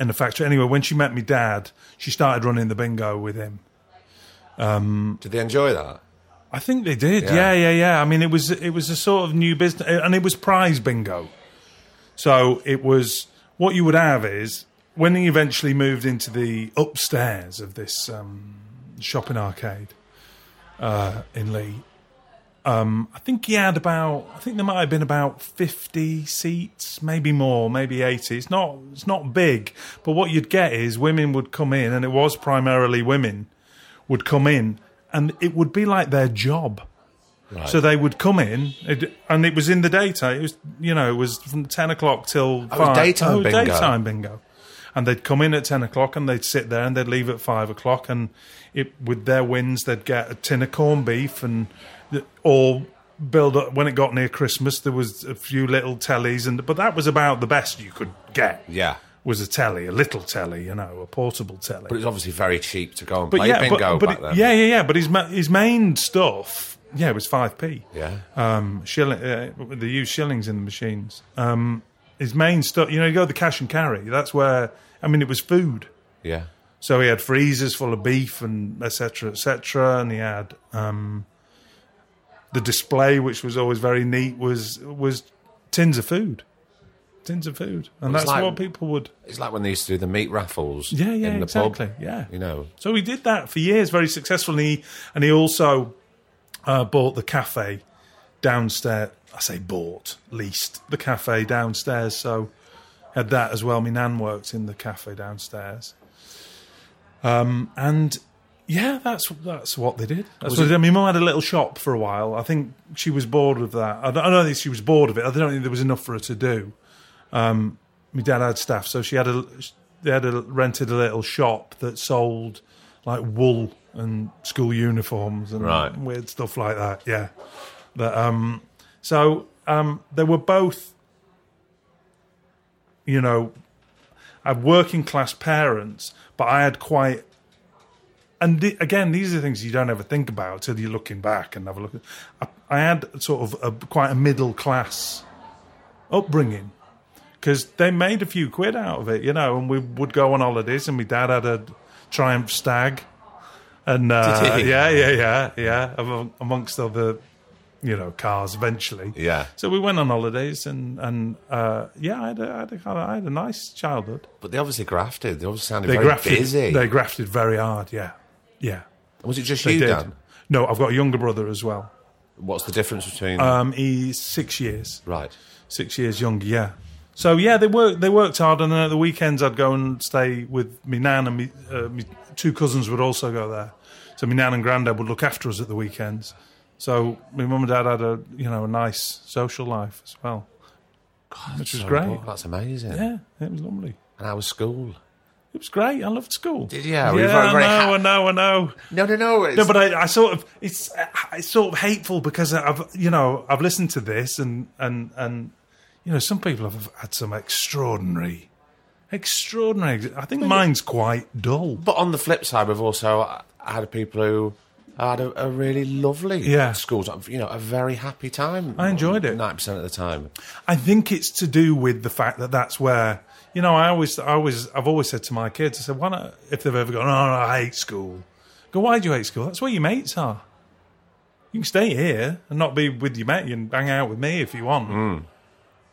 in the factory. Anyway, when she met me dad, she started running the bingo with him. Did they enjoy that? I think they did. Yeah. Yeah, yeah, yeah. I mean, it was it was a sort of new business, and it was prize bingo. So it was what you would have is when he eventually moved into the upstairs of this um, shopping arcade uh, in Leigh. Um, I think he had about. I think there might have been about fifty seats, maybe more, maybe eighty. It's not. It's not big, but what you'd get is women would come in, and it was primarily women would come in, and it would be like their job. Right. So they would come in, it, and it was in the daytime. It was, you know, it was from ten o'clock till was five. daytime Oh, bingo. Daytime bingo, and they'd come in at ten o'clock, and they'd sit there, and they'd leave at five o'clock, and it with their wins, they'd get a tin of corned beef, and all build up. When it got near Christmas, there was a few little tellies, and but that was about the best you could get. Yeah. Was a telly, a little telly, you know, a portable telly. But it was obviously very cheap to go and But play yeah, bingo but, but back it- then. yeah, yeah, yeah. But his ma- his main stuff, yeah, it was five p. Yeah. Um, shilling, uh, they use shillings in the machines. Um, his main stuff, you know, you go to the cash and carry. That's where I mean, it was food. Yeah. So he had freezers full of beef and etc. etc. and he had um, the display, which was always very neat, was was tins of food, tins of food, and that's like- what people would. It's like when they used to do the meat raffles Yeah, yeah, in the exactly. pub. Yeah, You know. So he did that for years, very successfully, and he also uh, bought the cafe downstairs. I say bought, leased the cafe downstairs. So had that as well. My nan worked in the cafe downstairs, um, and yeah, that's that's what they did. That's Was what it- they did. My mum had a little shop for a while. I think she was bored of that. I don't, I don't think she was bored of it. I don't think there was enough for her to do Um, my dad had staff, so she had a they had a rented a little shop that sold like wool and school uniforms and Right. weird stuff like that. Yeah, that um, so um, they were both, you know, I working class parents, but I had quite. And the, again, these are things you don't ever think about till you're looking back and have a look. I, I had sort of a, quite a middle class upbringing because they made a few quid out of it, you know. And we would go on holidays, and my dad had a Triumph Stag, and uh, Did he? yeah, yeah, yeah, yeah, among, amongst other, you know, cars. Eventually, Yeah. So we went on holidays, and and uh, yeah, I had, a, I, had a I had a nice childhood. But they obviously grafted. They obviously sounded They very grafted, busy. they grafted very hard. Yeah, yeah, Was it just they you, did. Dan? No, I've got a younger brother as well. What's the difference between... Um, he's six years. right. six years younger. Yeah. So yeah, they worked. They worked hard, and then at the weekends I'd go and stay with me nan and me, uh, me two cousins would also go there. So my nan and granddad would look after us at the weekends. So my mum and dad had a you know a nice social life as well, which was great. That's amazing. Yeah, it was lovely. And how was school? It was great. I loved school. Did you? Were you Yeah, very, very I know, ha- I know, I know. No, no, no. No, but I, I sort of it's uh, it's sort of hateful because I've you know I've listened to this and and and you know some people have had some extraordinary, extraordinary. I think mine's quite dull. But on the flip side, we've also uh, had people who had a, a really lovely Yeah. school time. You know, a very happy time. I enjoyed it. Ninety percent of the time. I think it's to do with the fact that that's where you know I always I always I've always said to my kids I said why not if they've ever gone oh no, I hate school. Go why do you hate school? That's where your mates are. You can stay here and not be with your mate. And hang out with me if you want. Hmm.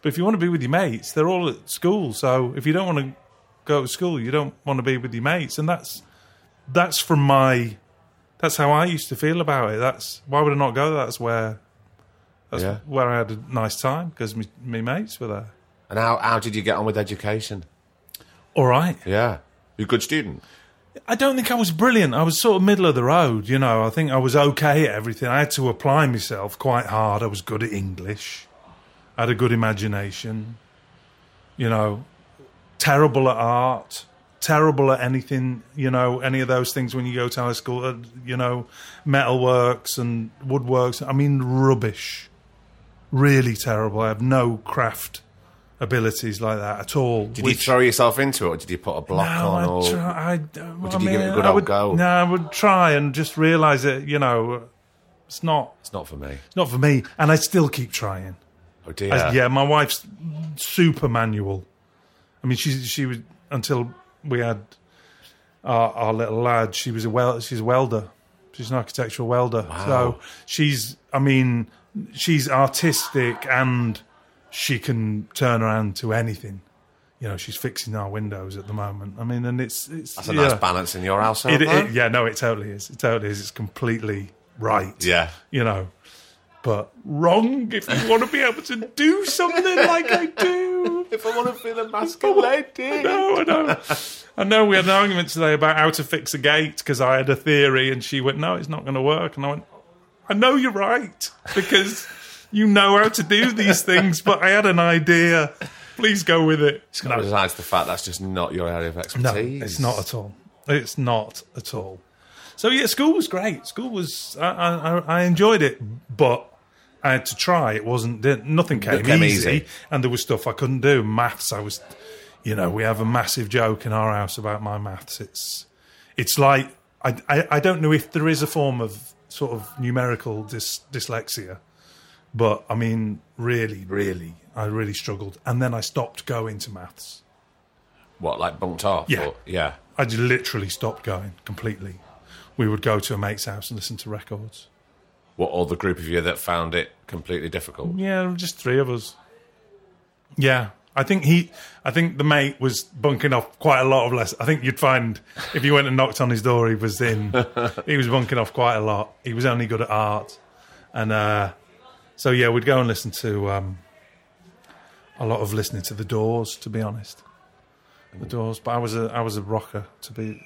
But if you want to be with your mates they're all at school. So if you don't want to go to school you don't want to be with your mates. And that's that's from my that's how I used to feel about it. That's why would I not go? That's where that's Yeah. where I had a nice time because me mates were there. And how, how did you get on with education? All right. Yeah. You're a good student. I don't think I was brilliant. I was sort of middle of the road, you know. I think I was okay at everything. I had to apply myself quite hard. I was good at English. I had a good imagination. You know, terrible at art, terrible at anything, you know, any of those things when you go to high school, uh, you know, metalworks and woodworks. I mean, rubbish. Really terrible. I have no craft abilities like that at all. Did you throw yourself into it, or did you put a block No, on? I Or try. I, I did mean, you give it a good I old would, go? No, I would try and just realise that you know it's not it's not for me. it's not for me, and I still keep trying. Oh dear. I- yeah, my wife's super manual. I mean, she's she was until we had our, our little lad. She was a wel- she's a welder. She's an architectural welder. So she's, I mean, she's artistic and she can turn around to anything. You know, she's fixing our windows at the moment. I mean, and it's it's That's a yeah. nice balance in your house. It, it, yeah, no, it totally is. It totally is. It's completely right. yeah. You know, but wrong if you want to be able to do something like I do. If I want to feel emasculated. No, I know. I know we had an argument today about how to fix a gate because I had a theory and she went, no, it's not going to work. And I went, I know you're right because you know how to do these things, but I had an idea. Please go with it. No. Besides the fact that's just not your area of expertise. No, expertise. it's not at all. It's not at all. So yeah, school was great. School was I, I, I enjoyed it, but I had to try. It wasn't didn't- nothing came, came easy, easy. and there was stuff I couldn't do. Maths, I was, you know, we have a massive joke in our house about my maths. It's it's like I I, I don't know if there is a form of sort of numerical dys, dyslexia, but I mean, really, really, I really struggled, and then I stopped going to maths. What, like bunked off? Yeah. Or- yeah. I just literally stopped going completely. We would go to a mate's house and listen to records. What, all the group of you that found it completely difficult? Yeah, just three of us. Yeah, I think he, I think the mate was bunking off quite a lot of less. I think you'd find if you went and knocked on his door, he was in. he was bunking off quite a lot. He was only good at art, and uh, so yeah, we'd go and listen to um, a lot of listening to the Doors. To be honest, the Doors. But I was a I was a rocker. To be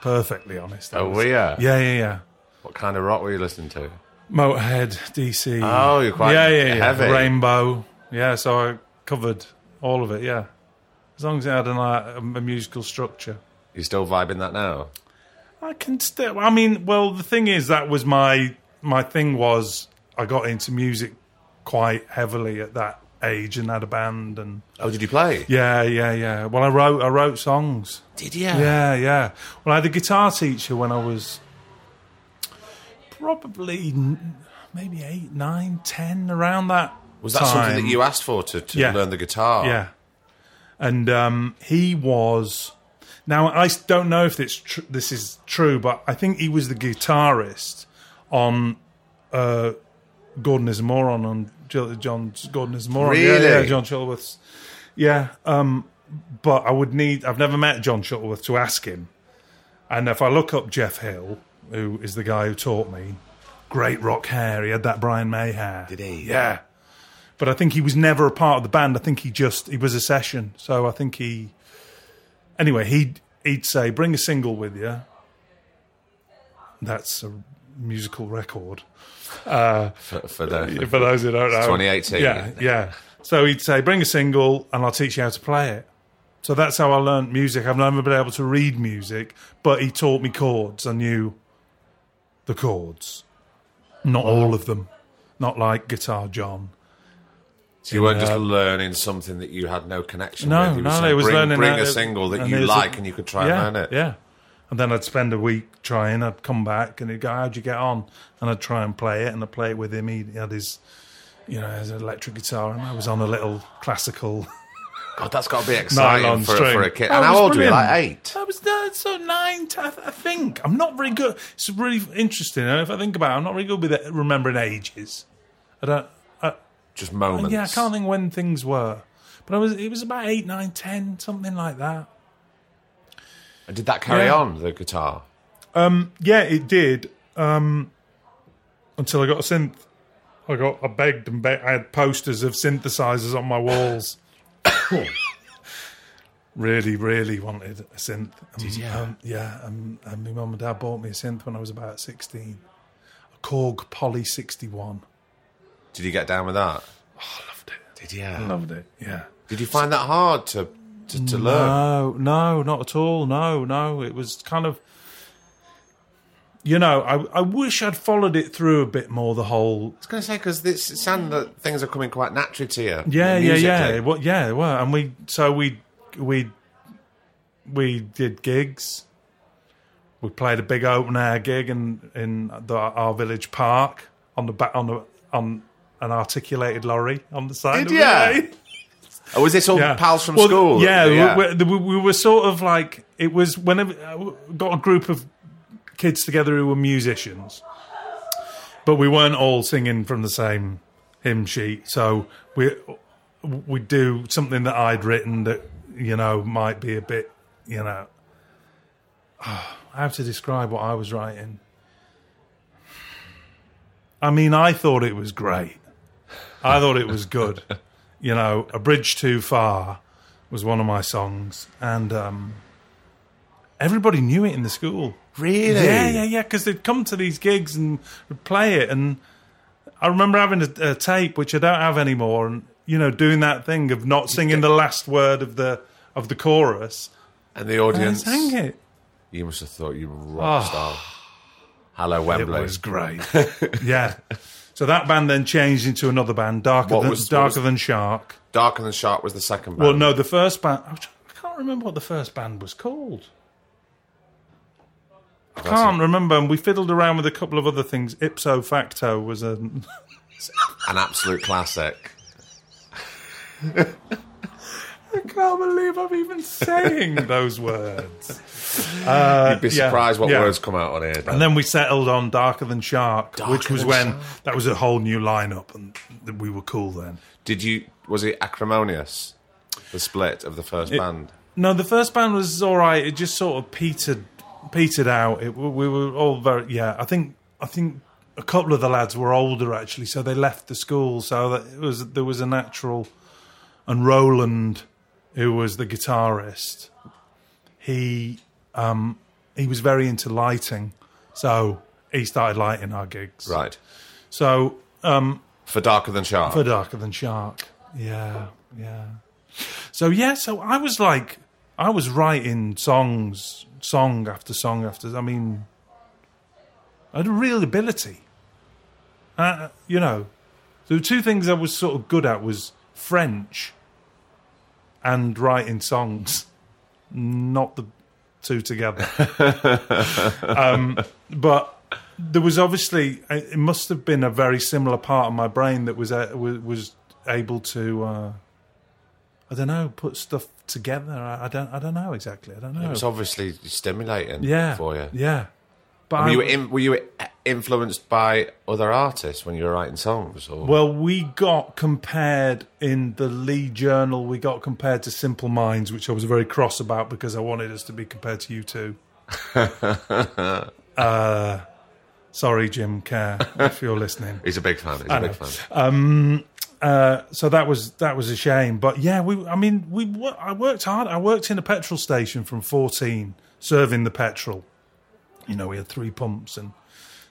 perfectly honest. I Oh, was- were you? Yeah, yeah, yeah. What kind of rock were you listening to? Motorhead, DC. Oh, you're quite yeah, yeah, yeah. heavy. Rainbow. Yeah, so I covered all of it. Yeah, as long as it had an, uh, a, a musical structure. You still vibing that now? I can still. I mean, well, the thing is, that was my my thing. Was I got into music quite heavily at that age and had a band and Oh, did you play? yeah, yeah, yeah. Well, I wrote I wrote songs. Did you? Yeah, yeah. Well, I had a guitar teacher when I was probably maybe eight, nine, ten, around that. Was that time. something that you asked for to, to Yeah. learn the guitar? Yeah. And um, he was. Now i don't know if this tr- this is true, but I think he was the guitarist on uh, Gordon is a moron on John Gordon is a moron. Yeah, Really? yeah, John Shuttleworth's. Yeah, um, but I would need. I've never met John Shuttleworth to ask him. And if I look up Jeff Hill, who is the guy who taught me, great rock hair. He had that Brian May hair. Did he? Yeah. But I think he was never a part of the band. I think he just he was a session. So I think he anyway, he'd he'd say, Bring a single with you. That's a musical record. For, for the, uh, For those who don't know. 2018. Yeah, yeah. So he'd say, Bring a single and I'll teach you how to play it. So that's how I learned music. I've never been able to read music, but he taught me chords. I knew the chords. Not all of them. Not like Guitar John. So you weren't just uh, learning something that you had no connection No, with. You no, saying, it was bring, learning bring a single that you like and you could try yeah, and learn it. Yeah. And then I'd spend a week trying. I'd come back and he'd go, "How'd you get on?" And I'd try and play it, and I'd play it with him. He had his, you know, his electric guitar, and I was on a little classical God, that's got to be exciting for, for a kid. And how old were you? Like eight? I was uh, so nine, t- I I think. I'm not very good. It's really interesting. If I think about it, I'm not very good with it, remembering ages. I don't. I, Just moments. yeah, I can't think when things were. But I was. It was about eight, nine, ten, something like that. And did that carry Yeah. on, the guitar? Yeah, it did. Um, until I got a synth. I got. I begged and begged. I had posters of synthesizers on my walls. really, really wanted a synth. Did you? Um, yeah, um, and my mum and dad bought me a synth when I was about sixteen. A Korg Poly sixty one. Did you get down with that? Oh loved it. Did you? I loved it. Yeah. Did you find that hard to to, to learn? No, no, not at all. No, no. It was kind of, you know, I, I wish I'd followed it through a bit more. The whole, I was going to say because it sounded that things are coming quite naturally to you. yeah, yeah, yeah. Well, yeah, well, and we, so we, we, we did gigs. We played a big open air gig in in the, our village park on the back on the on an articulated lorry on the side. Did of ya? Oh, was this all pals from Well, school? Yeah, We, we, we were sort of like it was whenever uh, got a group of kids together who were musicians, but we weren't all singing from the same hymn sheet. So we we do something that I'd written that you know might be a bit you know. how to describe what I was writing? I mean, I thought it was great. I thought it was good. you know, A Bridge Too Far was one of my songs, and um, everybody knew it in the school. Really? Yeah, yeah, yeah, because they'd come to these gigs and play it, and I remember having a, a tape which I don't have anymore, and you know, doing that thing of not singing the last word of the of the chorus. And the audience, sang it. you must have thought you were rock star. Hello, Wembley. It was great. yeah. So that band then changed into another band, darker What than was- darker was- than Shark. Darker Than Shark was the second band. Well, no, the first band. I I can't remember what the first band was called. Oh, I can't remember. And we fiddled around with a couple of other things. Ipso facto was a. An absolute classic. I can't believe I'm even saying those words. Uh, You'd be yeah, surprised what yeah. words come out on here. And then we settled on Darker Than Shark, which was when Shark. that was a whole new lineup, and we were cool then. Did you? Was it acrimonious? The split of the first band. No, the first band was all right. It just sort of petered petered out. It, we were all very yeah. I think I think a couple of the lads were older actually, so they left the school. So that it was there was a natural. And Roland, who was the guitarist, he um, he was very into lighting, so he started lighting our gigs. Right. So um, For Darker Than Shark. for Darker Than Shark. Yeah, yeah. So yeah, so I was like, I was writing songs, song after song after. I mean, I had a real ability. Uh, you know, the two things I was sort of good at was French and writing songs, not the two together. um, but there was obviously it must have been a very similar part of my brain that was uh, was, was able to uh, I don't know put stuff together. I, I don't I don't know exactly. I don't know. It was obviously stimulating yeah, for you. Yeah, but Were you, in, were you influenced by other artists when you were writing songs? Or? Well, we got compared in the Leigh Journal. We got compared to Simple Minds, which I was very cross about because I wanted us to be compared to U2. uh, sorry, Jim Kerr, if you're listening. he's a big fan. He's a big fan. Uh, so that was that was a shame. But yeah, we. I mean, we. I worked hard. I worked in a petrol station from 14, serving the petrol. You know, we had three pumps and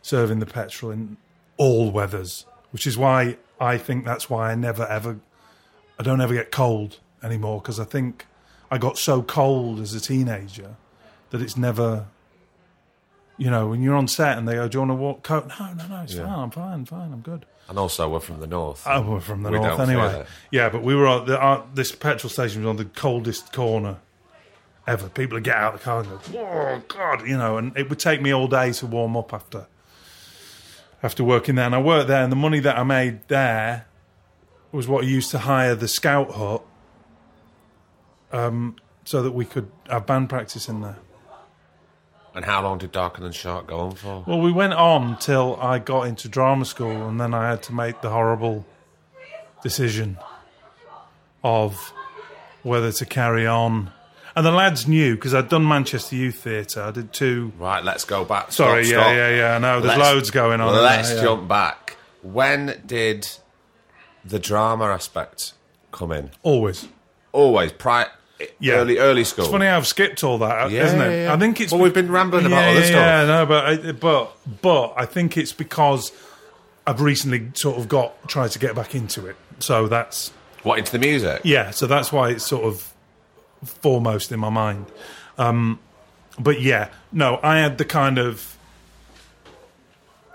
serving the petrol in all weathers, which is why I think that's why I never ever. I don't ever get cold anymore because I think I got so cold as a teenager that it's never. You know, when you're on set and they go, "Do you want to walk coat?" No, no, no, it's fine. I'm fine, fine. I'm good. And also, we're from the north. Oh, we're from the We north anyway. Yeah, but we were on the, uh, this petrol station was on the coldest corner ever. People would get out of the car and go, "Oh God," you know, and it would take me all day to warm up after after working there. And I worked there, and the money that I made there was what I used to hire the scout hut, um, so that we could have band practice in there. and how long did Darker Than Shark go on for? Well, we went on till I got into drama school, and then I had to make the horrible decision of whether to carry on. And the lads knew because I'd done Manchester Youth Theatre. I did two. Right, let's go back. Sorry, yeah, stop. yeah, yeah. No, there's Let's- loads going on. in Let's there, yeah. jump back. When did the drama aspect come in? Always. Always, prior, Yeah. early, early school. It's funny how I've skipped all that, Yeah, isn't it? yeah, yeah. I think it's. Well, we've been rambling about yeah, other yeah, stuff. Yeah, no, but I, but but I think it's because I've recently sort of got tried to get back into it. So that's What into the music? Yeah, so that's why it's sort of foremost in my mind. Um, but yeah, no, I had the kind of,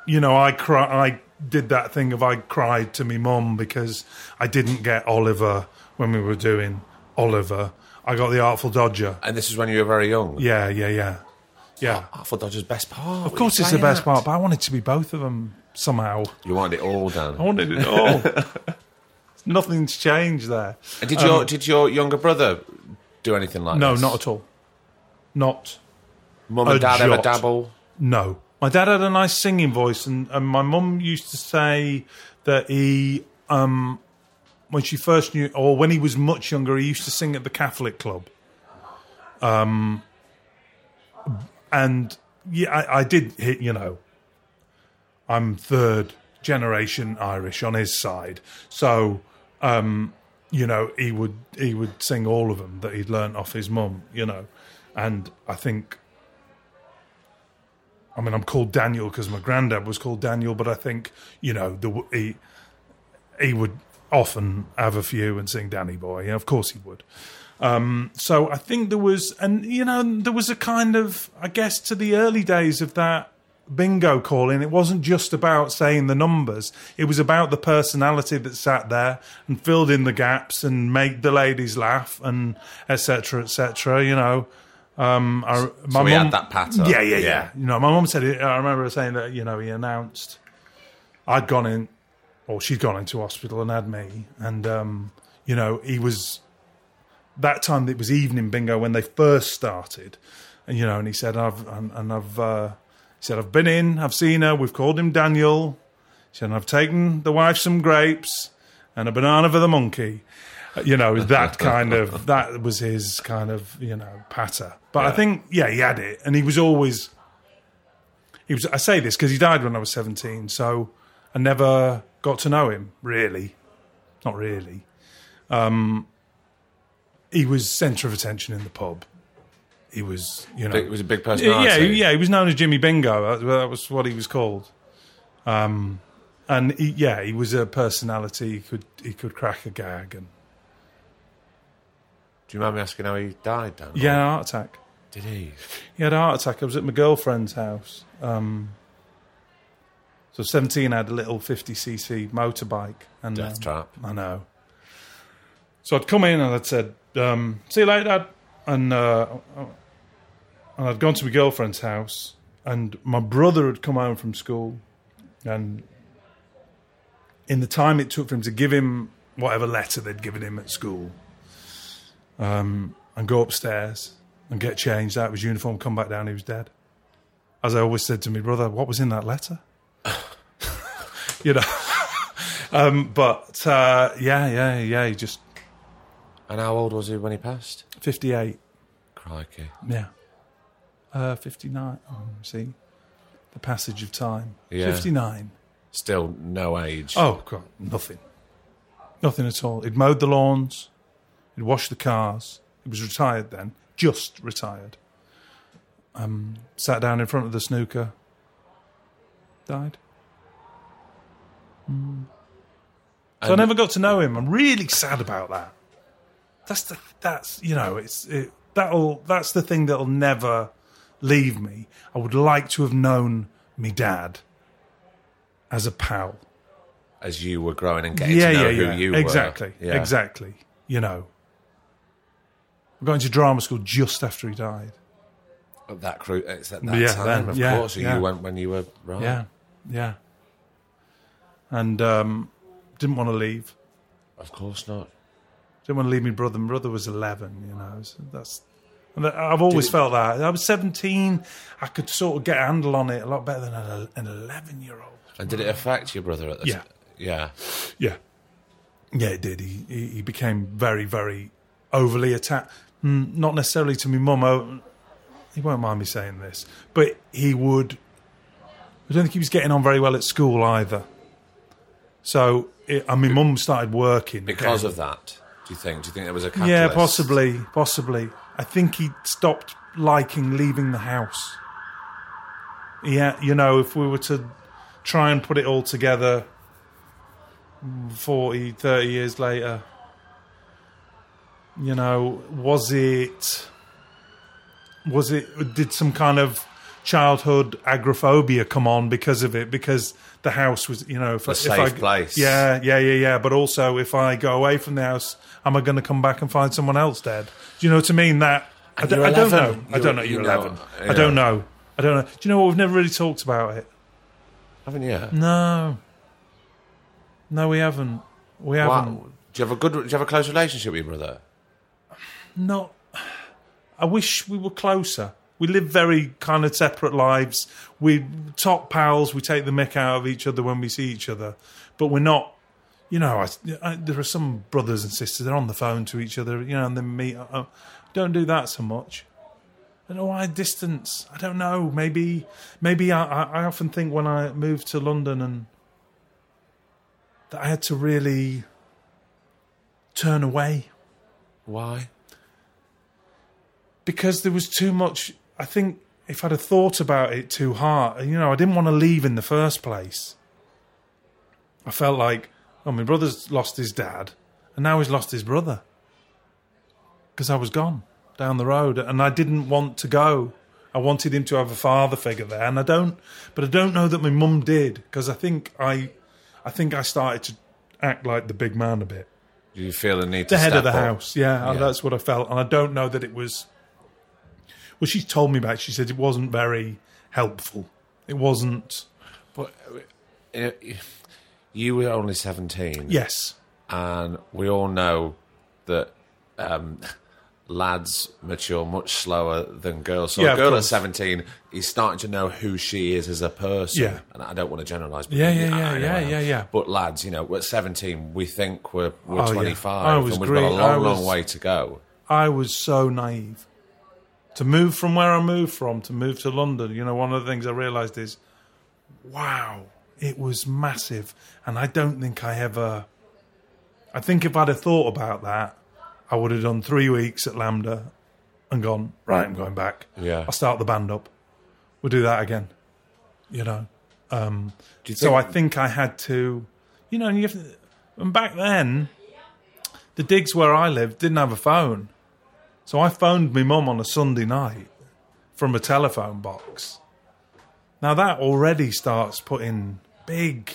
you know, I cry. I did that thing of I cried to me mum because I didn't get Oliver when we were doing Oliver. I got the Artful Dodger. And this is when you were very young. Yeah, yeah, yeah, yeah. Artful Dodger's best part. Of course, it's the best part, but I wanted to be both of them somehow. You wanted it all done. I wanted it all. Nothing's changed there. And did your did your younger brother do anything like No, this? not at all. Not Mum a and dad ever jot. dabble? No. My dad had a nice singing voice, and, and my mum used to say that he, um, when she first knew, or when he was much younger, he used to sing at the Catholic club. Um, and yeah, I, I did hit, you know, I'm third generation Irish on his side, so um, you know he would he would sing all of them that he'd learnt off his mum, you know, and I think I mean, I'm called Daniel because my granddad was called Daniel, but I think you know the he he would often have a few and sing Danny Boy. Yeah, of course he would. Um, so I think there was, and you know, there was a kind of, I guess, to the early days of that bingo calling. It wasn't just about saying the numbers; it was about the personality that sat there and filled in the gaps and made the ladies laugh and etc. etc. you know. Um, I, my So we mum- had that pattern. Yeah, yeah, yeah, Yeah. You know, my mum said it. I remember her saying that. You know, he announced I'd gone in, or she'd gone into hospital and had me, and um, you know, he was that time. It was evening bingo when they first started, and you know, and he said, "I've and, and I've," uh, said, "I've been in, I've seen her. We've called him Daniel." He said, "I've taken the wife some grapes and a banana for the monkey." Uh, You know, that kind of that was his kind of you know patter. But I think yeah, he had it, and he was always he was. I say this because he died when I was seventeen, so I never got to know him really, not really. Um, he was centre of attention in the pub. He was, you know, Big, was a big personality. yeah, yeah. He was known as Jimmy Bingo. That, that was what he was called. Um, and he, yeah, he was a personality. He could he could crack a gag and Do you mind me asking how he died, Dan? yeah, heart attack. Did he? He had a heart attack. I was at my girlfriend's house. Um, so seventeen, I had a little fifty cc motorbike and Death um, trap. I know. So I'd come in and I'd said, um, "See you later, Dad," and uh, and I'd gone to my girlfriend's house, and my brother had come home from school, and in the time it took for him to give him whatever letter they'd given him at school, um, and go upstairs and get changed out of his uniform, come back down, he was dead. As I always said to my brother, what was in that letter? you know. um, but uh, yeah, yeah, yeah, he just And how old was he when he passed? 58. Crikey. Yeah. Uh, 59. Oh, see? The passage of time. Yeah. 59. Still no age. Oh, God, nothing. Nothing at all. He'd mowed the lawns, he'd washed the cars. He was retired then, just retired. Um, sat down in front of the snooker, died. Mm. So I never got to know him. I'm really sad about that. That's the that's you know it's it, that'll that's the thing that'll never leave me. I would like to have known me dad as a pal. As you were growing and getting Yeah, to know yeah, who yeah. you exactly, were. Yeah. exactly. You know, I'm going to drama school just after he died. That crew, it's at that Yeah, time, then, of yeah, course. So you went when you were right. Yeah, yeah. And um, didn't want to leave. Of course not. Didn't want to leave my brother. My brother was eleven. You know, so that's. I've always it- felt that. I was seventeen. I could sort of get a handle on it a lot better than an an eleven-year-old. And did it affect your brother at the Yeah. time? Yeah. Yeah, yeah, it did. He he, he became very, very overly attached. Mm, not necessarily to me mum. He won't mind me saying this, but he would. I don't think he was getting on very well at school either. So, it, I mean, mum started working Because again. of that, do you think? Do you think there was a catalyst? Yeah, possibly, possibly. I think he stopped liking leaving the house. Yeah, you know, if we were to try and put it all together 40, 30 years later, you know, was it, was it, did some kind of childhood agoraphobia come on because of it? Because the house was, you know, if, I- A if safe I, place. Yeah, yeah, yeah, yeah. But also, if I go away from the house, am I going to come back and find someone else dead? Do you know what I mean? That I, don't- you're I don't know. 11. I don't know. You You're know, eleven. yeah. I don't know. I don't know. Do you know what? We've never really talked about it. Haven't you? No. No, we haven't. We haven't. do you have a good? Do you have a close relationship with your brother? Not. I wish we were closer. We live very kind of separate lives. We top pals. We take the mick out of each other when we see each other, but we're not. You know, I, I, there are some brothers and sisters. They're on the phone to each other. You know, and they meet. Uh, don't do that so much. I don't know why distance. I don't know. Maybe, maybe I, I, I often think when I moved to London and that I had to really turn away Why? because there was too much. I think if I'd have thought about it too hard, you know, I didn't want to leave in the first place. I felt like, oh, my brother's lost his dad, and now he's lost his brother because I was gone down the road, and I didn't want to go. I wanted him to have a father figure there, and I don't. But I don't know that my mum did because I think I, I think I started to act like the big man a bit Do you feel the need to the head of the up? house. Yeah, Yeah. that's what I felt, and I don't know that it was. Well, she told me about. it. She said it wasn't very helpful. It wasn't. But uh, you were only seventeen. Yes. and we all know that um, lads mature much slower than girls. So Yeah, a girl at 17 is starting to know who she is as a person. Yeah. And I don't want to generalise. but Yeah, yeah, yeah, yeah, am. yeah, yeah. But lads, you know, at 17, we think we're, we're Oh, yeah. 25 and we've green. got a long, long way to go. I was so naive. To move from where I moved from to move to London, you know, one of the things I realised is, wow, it was massive, and I don't think I ever. I think if I'd have thought about that, I would have done three weeks at LAMDA, and gone right. I'm going back. Yeah. I'll start the band up. We'll do that again. You know. Um, you so I think- think I had to, you know, and, you have to, and back then, the digs where I lived didn't have a phone. So I phoned my mum on a Sunday night from a telephone box. Now that already starts putting big,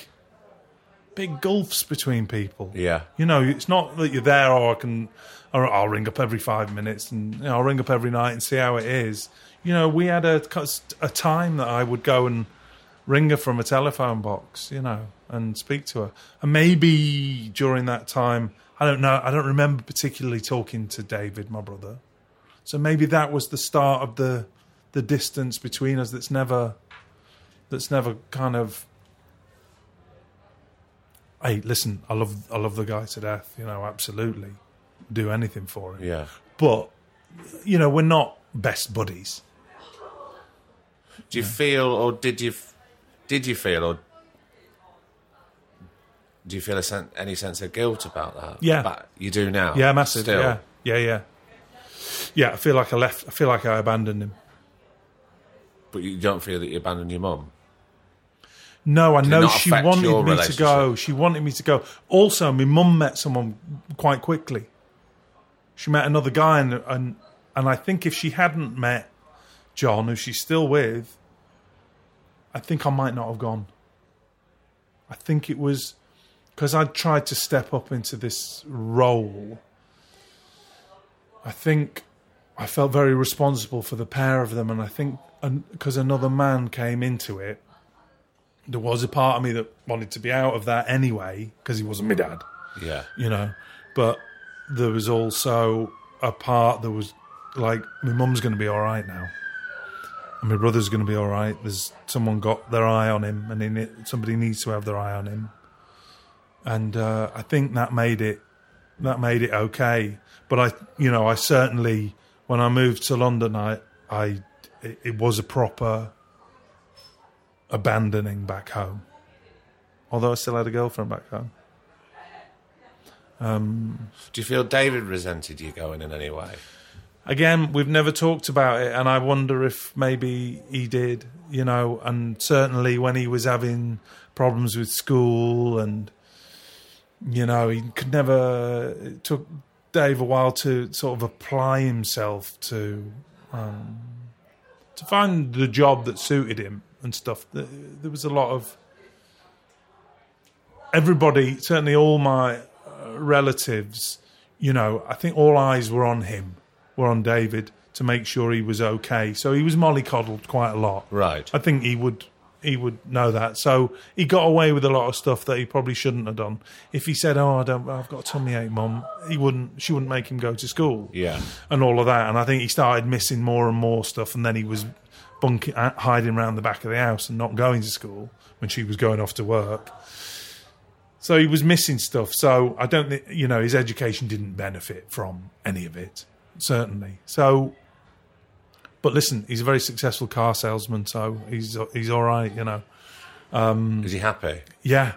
big gulfs between people. Yeah. You know, it's not that you're there or I can, or I'll ring up every five minutes and you know, I'll ring up every night and see how it is. You know, we had a, a time that I would go and ring her from a telephone box, you know, and speak to her. And maybe during that time, I don't know, I don't remember particularly talking to David, my brother. So maybe that was the start of the the distance between us that's never that's never kind of hey, listen, I love I love the guy to death, you know, absolutely. Do anything for him. Yeah. But you know, we're not best buddies. Do you feel, or did you, did you feel, or do you feel a sen- any sense of guilt about that? Yeah. But you do now. Yeah, massive. Still. Yeah. Yeah, yeah. Yeah, I feel like I left I feel like I abandoned him. But you don't feel that you abandoned your mum. No, I it know she wanted me to go. She wanted me to go. Also, my mum met someone quite quickly. She met another guy, and and and I think if she hadn't met John, who she's still with, I think I might not have gone. I think it was because I'd tried to step up into this role. I think I felt very responsible for the pair of them, and I think because another man came into it, there was a part of me that wanted to be out of that anyway because he wasn't my dad, Yeah. you know. But there was also a part that was like, my mum's going to be all right now, and my brother's going to be all right. There's someone got their eye on him, and somebody needs to have their eye on him, and uh, I think that made it that made it okay. But I, you know, I certainly when I moved to London, I, I, it, it was a proper abandoning back home. Although I still had a girlfriend back home. Do you feel David resented you going in any way? Again, we've never talked about it, and I wonder if maybe he did, you know, and certainly when he was having problems with school and, you know, he could never, it took Dave a while to sort of apply himself to, um, to find the job that suited him and stuff. There was a lot of, everybody, certainly all my uh, relatives, you know, I think all eyes were on him, were on David to make sure he was okay. So he was mollycoddled quite a lot. Right. I think he would he would know that. So he got away with a lot of stuff that he probably shouldn't have done. If he said, "Oh, I don't, I've got a tummy ache, mum," he wouldn't. She wouldn't make him go to school. Yeah. and all of that. And I think he started missing more and more stuff, and then he was bunking, uh, hiding around the back of the house and not going to school when she was going off to work. So he was missing stuff. So I don't think you know his education didn't benefit from any of it, certainly. So, but listen, he's a very successful car salesman, so he's he's all right, you know. Um, is he happy? Yeah,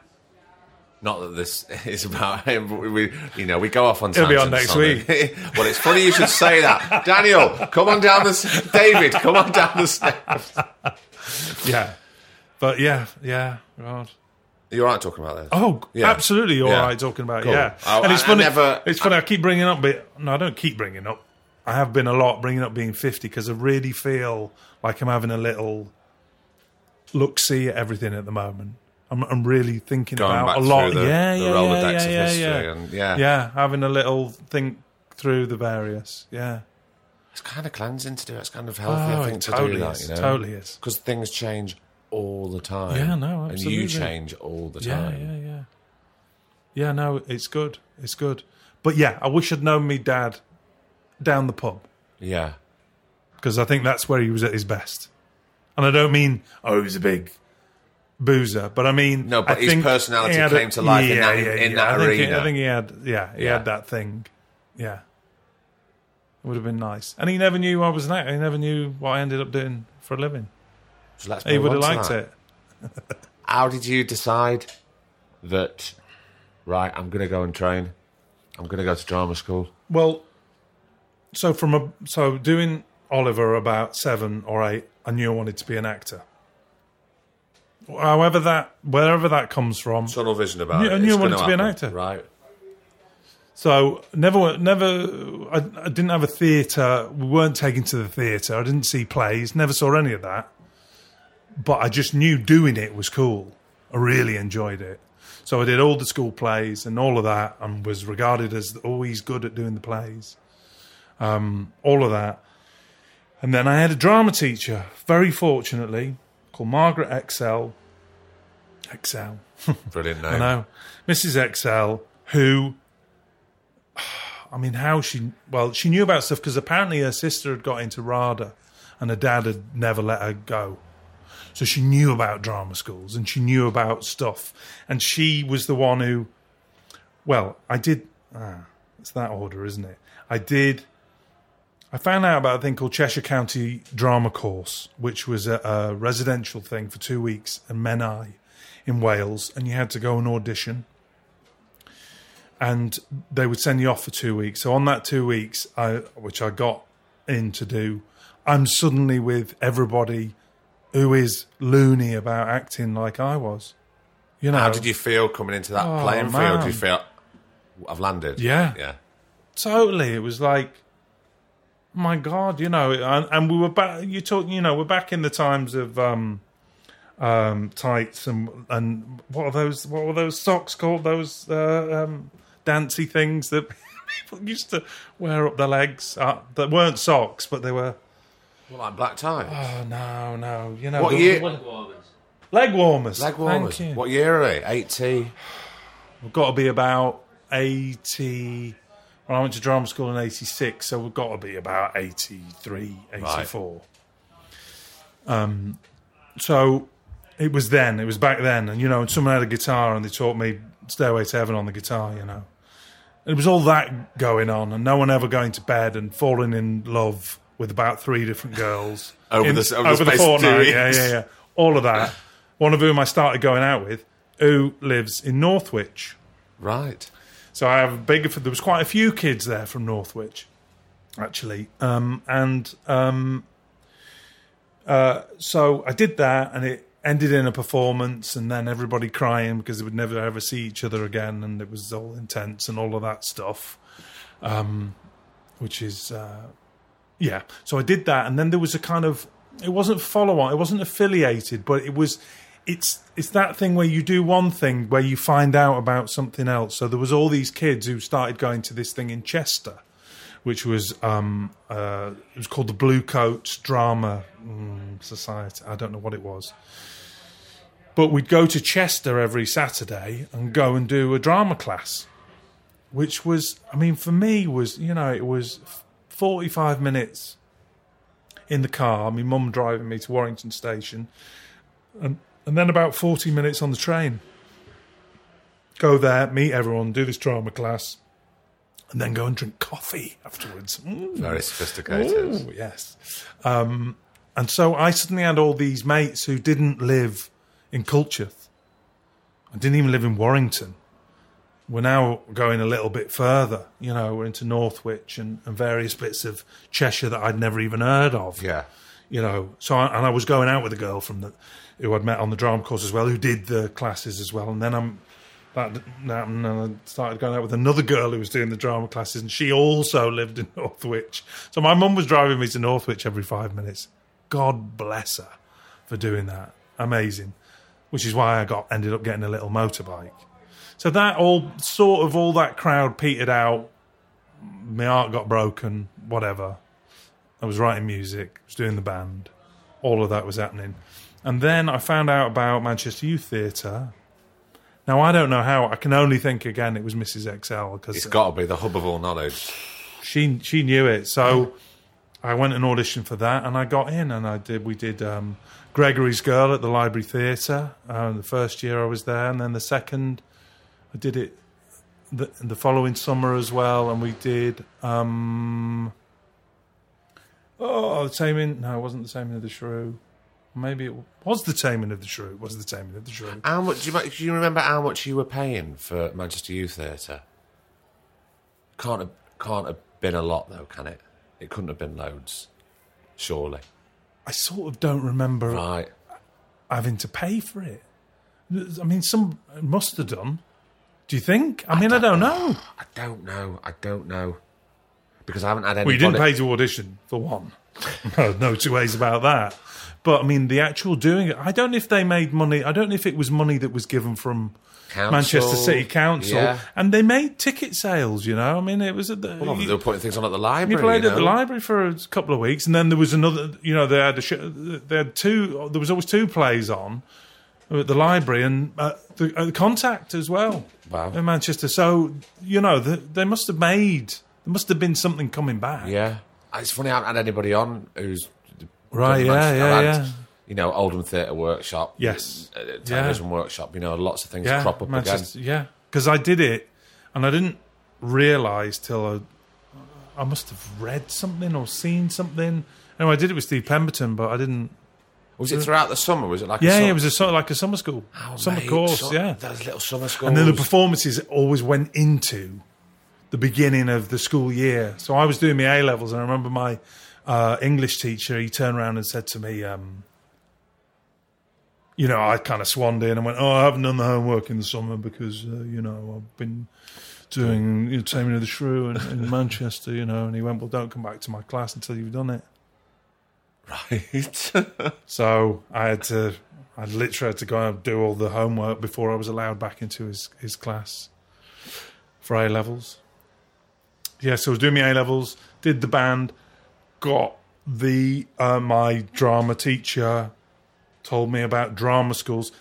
Not that this is about him, but we, you know, we go off on. He'll be on next it. well, it's funny you should say that, Daniel. Come on down the, David. Come on down the steps. yeah, but yeah, yeah, right. You're right talking about this. Oh, Yeah. absolutely, all right. Yeah. All right talking about it, Cool. yeah. I- and it's I- I funny. never- it's funny. I keep bringing up, but no, I don't keep bringing up. I have been a lot bringing up being fifty because I really feel like I'm having a little look see at everything at the moment. I'm, I'm really thinking Going about a lot. the- yeah, the yeah, Rolodex yeah, of yeah, history yeah. and- yeah. yeah, having a little think through the various. Yeah, It's kind of cleansing to do. It's kind of healthy, I oh, think, it to totally do that. is. You know? Totally is. Because things change all the time. Yeah, no, absolutely. And you change all the time. Yeah, yeah, yeah. Yeah, no, it's good. It's good. But yeah, I wish I'd known me dad down the pub. Yeah. because I think that's where he was at his best. And I don't mean oh he was a big boozer, but I mean No, but I his personality had a- came to life in that- in that I think he- arena. I think he had yeah he Yeah. had that thing, yeah. It would have been nice, and he never knew I was an actor. He never knew what I ended up doing for a living. So let's He would have liked it. How did you decide that, right, I'm going to go and train? I'm going to go to drama school. Well, so from a so doing Oliver about seven or eight, I knew I wanted to be an actor. However that wherever that comes from, Tunnel vision about Yeah, it. I knew It's I wanted to be an actor. Right. So never, never. I, I didn't have a theatre. We weren't taken to the theatre. I didn't see plays. Never saw any of that. But I just knew doing it was cool. I really enjoyed it. So I did all the school plays and all of that, and was regarded as always good at doing the plays. Um, all of that, and then I had a drama teacher. Very fortunately, called Margaret Excel. Excel. Brilliant name. I know. Mrs. XL, who, I mean, how she, well, she knew about stuff because apparently her sister had got into RADA and her dad had never let her go. So she knew about drama schools and she knew about stuff. And she was the one who, well, I did, ah, it's that order, isn't it? I did, I found out about a thing called Cheshire County Drama Course, which was a, a residential thing for two weeks in Menai in Wales, and you had to go and audition. And they would send you off for two weeks. So on that two weeks, I, which I got in to do, I'm suddenly with everybody who is loony about acting like I was. You know, How did you feel coming into that Oh, playing field? Did you feel, I've landed? Yeah. Yeah. totally it was like my god you know and, and we were back you talk you know we're back in the times of um um tights and and what are those what were those socks called those uh, um dancy things that people used to wear up their legs uh, that weren't socks but they were What, like black tie? oh no no you know What the- year- leg warmers Leg warmers. Thank you. What year are they? 80? We've got to be about 80. Well, I went to drama school in 86, so we've got to be about 83, 84. Um, so it was then, it was back then. And, you know, and someone had a guitar and they taught me Stairway to Heaven on the guitar, you know. It was all that going on, and no one ever going to bed and falling in love with about three different girls Over in- the- over the space fortnight. Yeah, yeah, yeah. All of that. One of whom I started going out with, who lives in Northwich. Right. So I have a big. There was quite a few kids there from Northwich, actually, um, and um, uh, so I did that, and it ended in a performance, and then everybody crying because they would never ever see each other again, and it was all intense and all of that stuff, um, which is uh, yeah. So I did that, and then there was a kind of. It wasn't follow on. It wasn't affiliated, but it was. It's it's that thing where you do one thing where you find out about something else. So there was all these kids who started going to this thing in Chester, which was um, uh, it was called the Blue Coats Drama mm, Society. I don't know what it was. But we'd go to Chester every Saturday and go and do a drama class, which was, I mean, for me was, you know, it was 45 minutes in the car, my mum driving me to Warrington Station, and, and then about 40 minutes on the train. Go there, meet everyone, do this drama class, and then go and drink coffee afterwards. Mm. Very sophisticated. Ooh, yes. Um, and so I suddenly had all these mates who didn't live in Culcheth. I didn't even live in Warrington. We're now going a little bit further. You know, we're into Northwich and, and various bits of Cheshire that I'd never even heard of. Yeah. You know, so I, and I was going out with a girl from the who I'd met on the drama course as well, who did the classes as well. And then I'm that happened, and I started going out with another girl who was doing the drama classes, and she also lived in Northwich. So my mum was driving me to Northwich every five minutes. God bless her for doing that. Amazing which is why I got ended up getting a little motorbike. So that all sort of all that crowd petered out. My heart got broken. Whatever. I was writing music. I was doing the band. All of that was happening, and then I found out about Manchester Youth Theatre. Now I don't know how. I can only think again it was Mrs. XL because It's got to be the hub of all knowledge. she she knew it. So I went and auditioned for that, and I got in, and I did. We did um, Gregory's Girl at the Library Theatre. Uh, the first year I was there, and then the second, I did it the, the following summer as well, and we did. Um, oh, the Taming. No, it wasn't the same in the Shrew. Maybe it was the Taming of the Shrew. It was the Taming of the Shrew. How much? Do you, do you remember how much you were paying for Manchester Youth Theatre? Can't have, can't have been a lot though, can it? It couldn't have been loads, surely. I sort of don't remember Right. having to pay for it. I mean, some must have done. Do you think? I mean, I don't know. I don't know. I don't know because I haven't had any. Well, you didn't pay to audition for one. no, no two ways about that. But I mean, the actual doing it. I don't know if they made money. I don't know if it was money that was given from Council, Manchester City Council, yeah. and they made ticket sales. You know, I mean, it was at the. Well, you- they were putting things on at the library. you played you at the library for a couple of weeks, and then there was another. You know, they had a sh- they had two. There was always two plays on at the library, and uh, the, uh, the Contact as well Wow. in Manchester. So you know, the, they must have made. There must have been something coming back. Yeah. It's funny I haven't had anybody on who's Right, yeah, yeah, yeah. You know, Oldham Theatre Workshop. Yes. uh, Television Workshop. You know, lots of things yeah, crop up Manchester, Yeah, because I did it, and I didn't realise till I, I must have read something or seen something. Anyway, I did it with Steve Pemberton, but I didn't. Was it throughout the summer? Was it like Yeah, a yeah, it was a sort of like a summer school, Oh, summer mate, course. so- yeah, Those little summer schools. and then the performances always went into the beginning of the school year. So I was doing my A levels, and I remember my uh, English teacher. He turned around and said to me, um, "You know, I kind of swanned in and went, oh, I haven't done the homework in the summer because uh, you know I've been." Doing you know, Taming of the Shrew in, in Manchester, you know, and he went, "Well, don't come back to my class until you've done it." Right. So I had to, I literally had to go and do all the homework before I was allowed back into his, his class for A levels. Yeah, so I was doing my A levels, did the band, got the uh, my drama teacher told me about drama schools.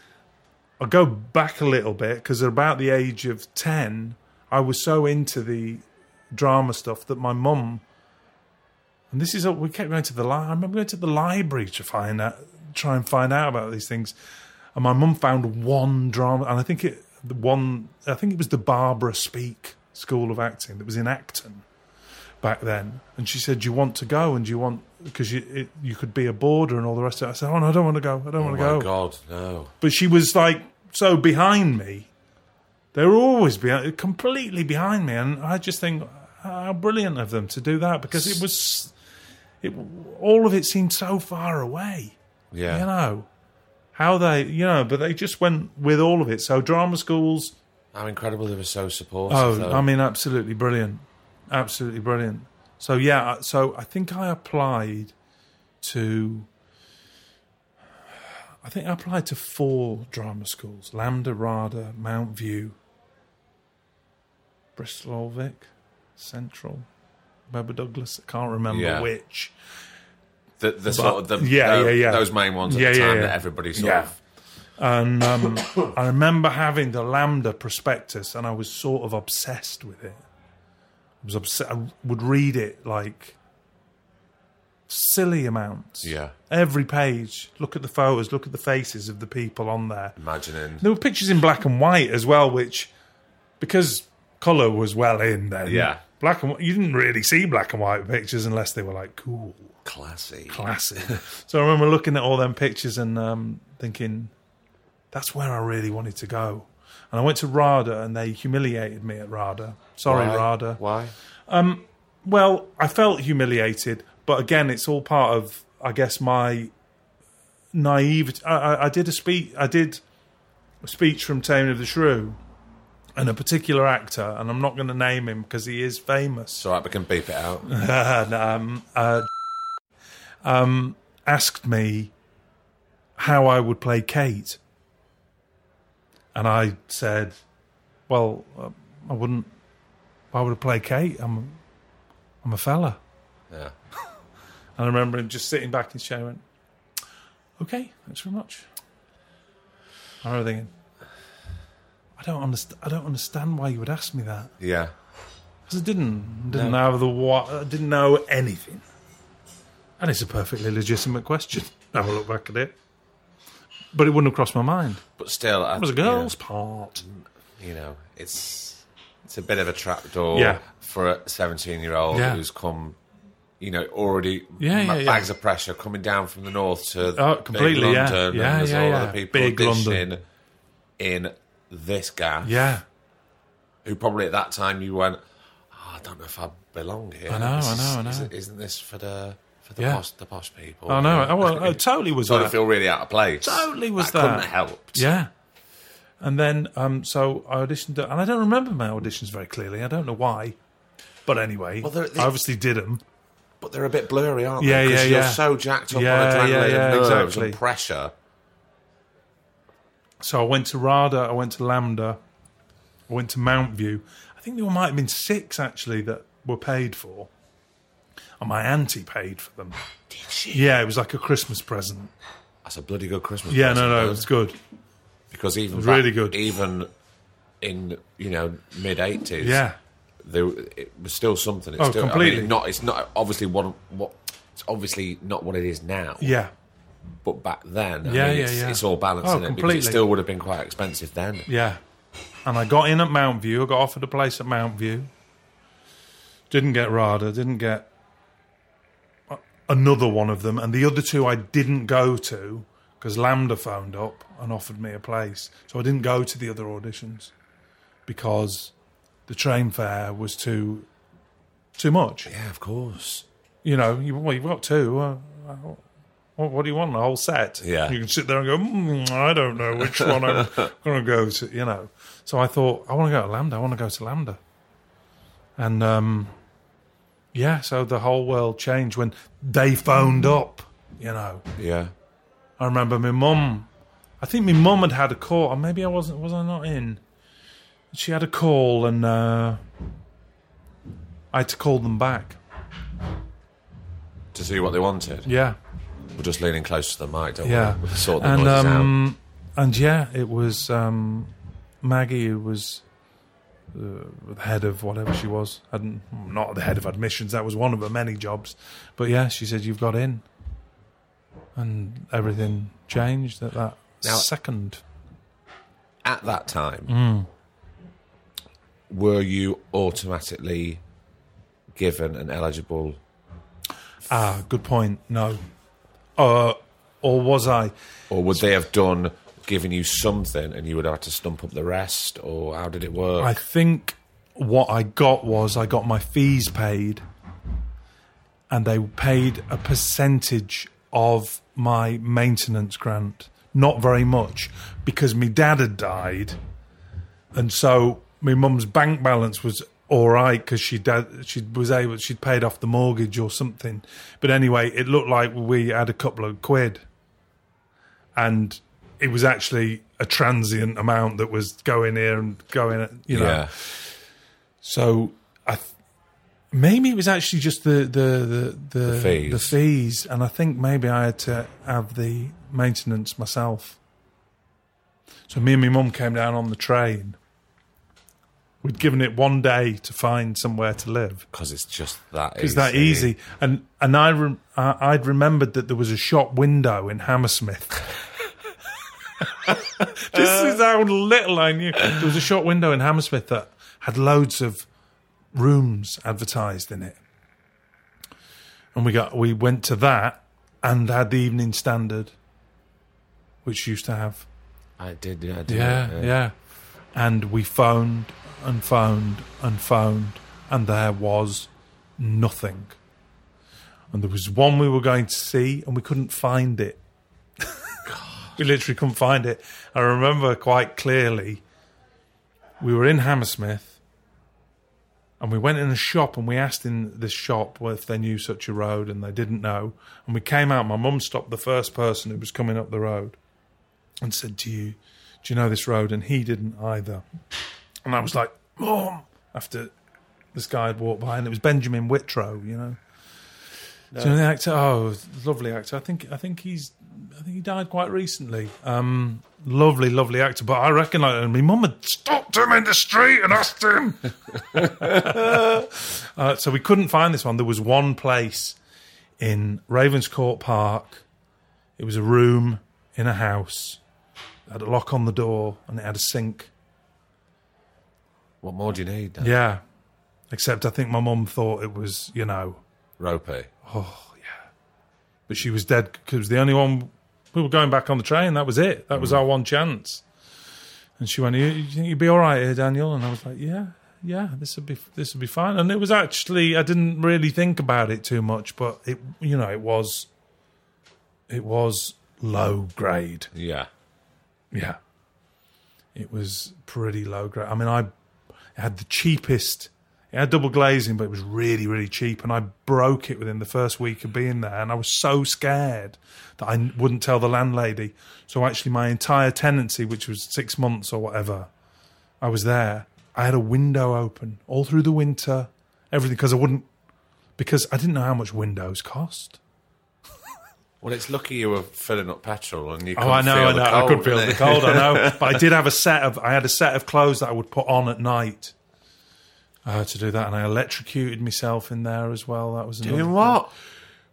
I'll go back a little bit because at about the age of ten, I was so into the drama stuff that my mum and this is we kept going to the I remember going to the library to find out, try and find out about these things. And my mum found one drama, and I think it the one I think it was the Barbara Speake School of Acting that was in Acton back then. And she said, "Do you want to go? And do you want because you it, you could be a boarder and all the rest of it." I said, "Oh no, I don't want to go. I don't oh want to go." God, no. But she was like so behind me. They were always behind, completely behind me, and I just think how brilliant of them to do that because it was, it all of it seemed so far away. Yeah. You know how they, you know, but they just went with all of it. So drama schools. How incredible they were so supportive. Oh, though. I mean, absolutely brilliant, absolutely brilliant. So yeah, so I think I applied to. I think I applied to four drama schools: LAMDA, RADA, Mountview, Bristol Old Vic, Central, Webber Douglas. I can't remember Yeah. which. the, the sort of the, yeah, tho- yeah, yeah. those main ones at Yeah, the yeah, time yeah. that everybody sort Yeah. of And um, I remember having the LAMDA prospectus, and I was sort of obsessed with it. I was obsessed. I would read it like silly amounts. Yeah. Every page. Look at the photos. Look at the faces of the people on there. Imagining. There were pictures in black and white as well, which because colour was well in then. Yeah. Black and white, you didn't really see black and white pictures unless they were like cool, Classy. classy. so I remember looking at all them pictures and um, thinking, that's where I really wanted to go. And I went to RADA and they humiliated me at RADA. Sorry, Why? RADA. Why? Well, I felt humiliated, but again, it's all part of, I guess, my naivety. I, I, I did a speech. I did a speech from Taming of the Shrew, and a particular actor, and I'm not going to name him because he is famous. So we can beep it out. and, um, uh, um, asked me how I would play Kate, and I said, "Well, uh, I wouldn't. Why would I play Kate? I'm, I'm a fella." Yeah. And I remember him just sitting back in his chair and went, Okay, thanks very much. I remember thinking, I don't understand I don't understand why you would ask me that. Yeah. Because I didn't didn't No. know the what I didn't know anything. And it's a perfectly legitimate question. Now I look back at it. But it wouldn't have crossed my mind. But still, I, It was a girl's part. You know, it's it's a bit of a trapdoor Yeah. for a seventeen-year-old Yeah. who's come. You know, already Yeah, yeah, yeah. bags of pressure coming down from the north to Oh, completely, yeah. London, Yeah, and there's yeah, all yeah. other people Big London. in this gaff. Yeah. who probably at that time you went, oh, I don't know if I belong here. I know, This I know, I know. Isn't, isn't this for the for the Yeah. posh the posh people? I know. I, well, I totally was Sort of feel really out of place. Totally was that. Couldn't that. have helped. Yeah. And then, um, so I auditioned, and I don't remember my auditions very clearly. I don't know why. But anyway, Well, they- I obviously did them. But they're a bit blurry, aren't Yeah, they? 'Cause yeah, you're yeah. so jacked up Yeah, on adrenaline yeah, yeah, and exactly. and pressure. So I went to RADA, I went to LAMDA, I went to Mountview. I think there might have been six actually that were paid for. And my auntie paid for them. Did she? Yeah, it was like a Christmas present. That's a bloody good Christmas. Yeah, present, no, no, though. it was good. Because even back- really good. Even in you know mid eighties, Yeah. there it was still something. It's Oh, still, I mean, completely. not. It's not obviously what what. It's obviously not what it is now. Yeah. But back then, I Yeah, mean, yeah, it's, yeah. it's all balanced Oh, it because completely. it still would have been quite expensive then. Yeah. And I got in at Mountview. I got offered a place at Mountview. Didn't get RADA. Didn't get another one of them. And the other two I didn't go to because LAMDA phoned up and offered me a place. So I didn't go to the other auditions because the train fare was too too much. Yeah, of course. You know, you, well, you've got two. Uh, what, what do you want? A whole set? Yeah. You can sit there and go, mm, I don't know which one I'm going to go to, you know. So I thought, I want to go to LAMDA. I want to go to LAMDA. And um, yeah, so the whole world changed when they phoned up, you know. Yeah. I remember my mum, I think my mum had had a call, or maybe I wasn't, was I not in? She had a call and uh, I had to call them back. To see what they wanted. Yeah. We're just leaning close to the mic, don't Yeah. we? We'll sort the and noises um, and yeah, it was um, Maggie who was uh, the head of whatever she was. Hadn't not the head of admissions. That was one of her many jobs. But yeah, she said you've got in, and everything changed at that Now- second. At that time, Hmm. were you automatically given an eligible? Ah, good point. No, uh, or was I? Or would they have done, given you something and you would have to stump up the rest? Or how did it work? I think what I got was I got my fees paid, and they paid a percentage of my maintenance grant. Not very much because my dad had died, and so my mum's bank balance was all right because she dad she was able she'd paid off the mortgage or something. But anyway, it looked like we had a couple of quid, and it was actually a transient amount that was going here and going. You know, yeah. so I th- maybe it was actually just the the the the, fees. the fees, and I think maybe I had to have the maintenance myself. So me and my mum came down on the train. We'd given it one day to find somewhere to live Because it's just that because that easy. And and I I- I'd remembered that there was a shop window in Hammersmith. this is how little I knew. There was a shop window in Hammersmith that had loads of rooms advertised in it, and we got we went to that and had the Evening Standard, which used to have I did, yeah. I did yeah, yeah. And we phoned and phoned and phoned, and there was nothing. And there was one we were going to see, and we couldn't find it. we literally couldn't find it. I remember quite clearly. We were in Hammersmith, and we went in a shop, and we asked in this shop if they knew such a road, and they didn't know. And we came out. My mum stopped the first person who was coming up the road, and said, "Do you, do you know this road?" And he didn't either. And I was like, "Mom!" After this guy had walked by, and it was Benjamin Whitrow, you know. Do you know the actor? Oh, lovely actor. I think I think he's I think he died quite recently. Um, lovely, lovely actor. But I him. My mum had stopped him in the street and asked him. uh, so we couldn't find this one. There was one place in Ravenscourt Park. It was a room in a house. It had a lock on the door and it had a sink. What more do you need? Dan? Yeah. Except I think my mum thought it was, you know, Ropey. But she was dead because the only one we were going back on the train. That was it. That was mm. our one chance. And she went, "You, you think you'd be all right here, Daniel?" And I was like, "Yeah, yeah, this would be this would be fine." And it was actually I didn't really think about it too much, but it you know it was it was low grade. Yeah. Yeah. It was pretty low grade. I mean, I had the cheapest. It had double glazing, but it was really, really cheap. And I broke it within the first week of being there. And I was so scared that I wouldn't tell the landlady. So actually, my entire tenancy, which was six months or whatever, I was there. I had a window open all through the winter, everything, because I wouldn't, because I didn't know how much windows cost. Well, it's lucky you were filling up petrol and you. Oh, I know, I know. Cold, I could feel the cold. I know, but I did have a set of. I had a set of clothes that I would put on at night uh, to do that, and I electrocuted myself in there as well. That was another Doing what?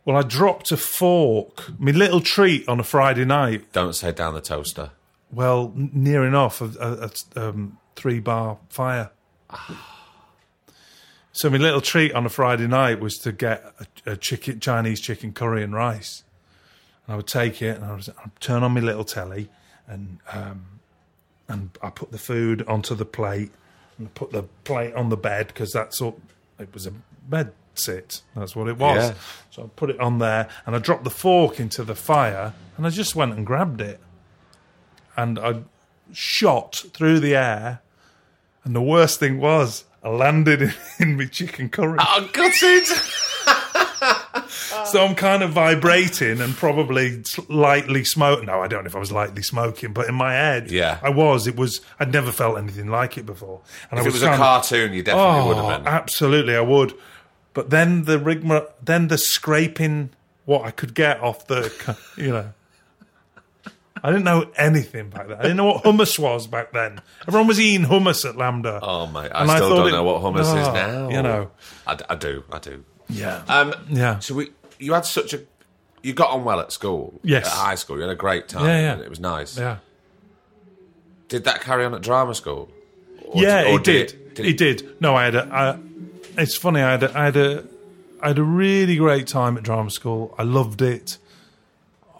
Well, I dropped a fork, my little treat on a Friday night. Don't say down the toaster. Well, n- near enough a, a, a um, three bar fire. So my little treat on a Friday night was to get a, a chicken Chinese chicken curry and rice. And I would take it and I would I'd turn on my little telly and um, and I put the food onto the plate and put the plate on the bed because that's all it was a bed sit. That's what it was. Yeah. So I put it on there and I dropped the fork into the fire and I just went and grabbed it and I shot through the air. And the worst thing was, I landed in, in my chicken curry. Oh, gutted! So I'm kind of vibrating and probably lightly smoking. No, I don't know if I was lightly smoking, but in my head, Yeah. I was. It was. I'd never felt anything like it before. And if I it was a cartoon, you definitely would Oh, have been. absolutely, I would. But then the rigmarole, then the scraping what I could get off the, you know. I didn't know anything back then. I didn't know what hummus was back then. Everyone was eating hummus at LAMDA. Oh my! I And I still thought don't it- know what hummus is Oh, now. you know. I, I do, I do. Yeah. Um, Yeah. So we, you had such a, you got on well at school. Yes. At high school, you had a great time. Yeah, yeah. It was nice. yeah. Did that carry on at drama school? Or yeah, or it did. It, It, did. No, I had a. I, it's funny. I had a, I had a. I had a really great time at drama school. I loved it.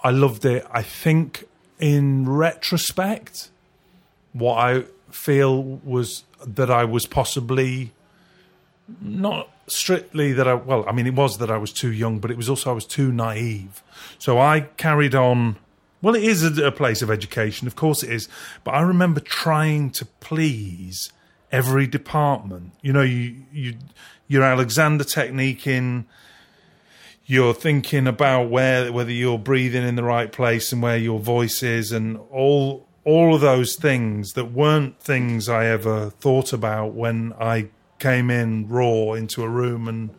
I loved it. I think, in retrospect, what I feel was that I was possibly not strictly that I. Well, I mean, it was that I was too young, but it was also I was too naive. So I carried on. Well, it is a, a place of education, of course it is. But I remember trying to please every department. You know, you you your Alexander technique in. You're thinking about where whether you're breathing in the right place and where your voice is, and all all of those things that weren't things I ever thought about when I came in raw into a room and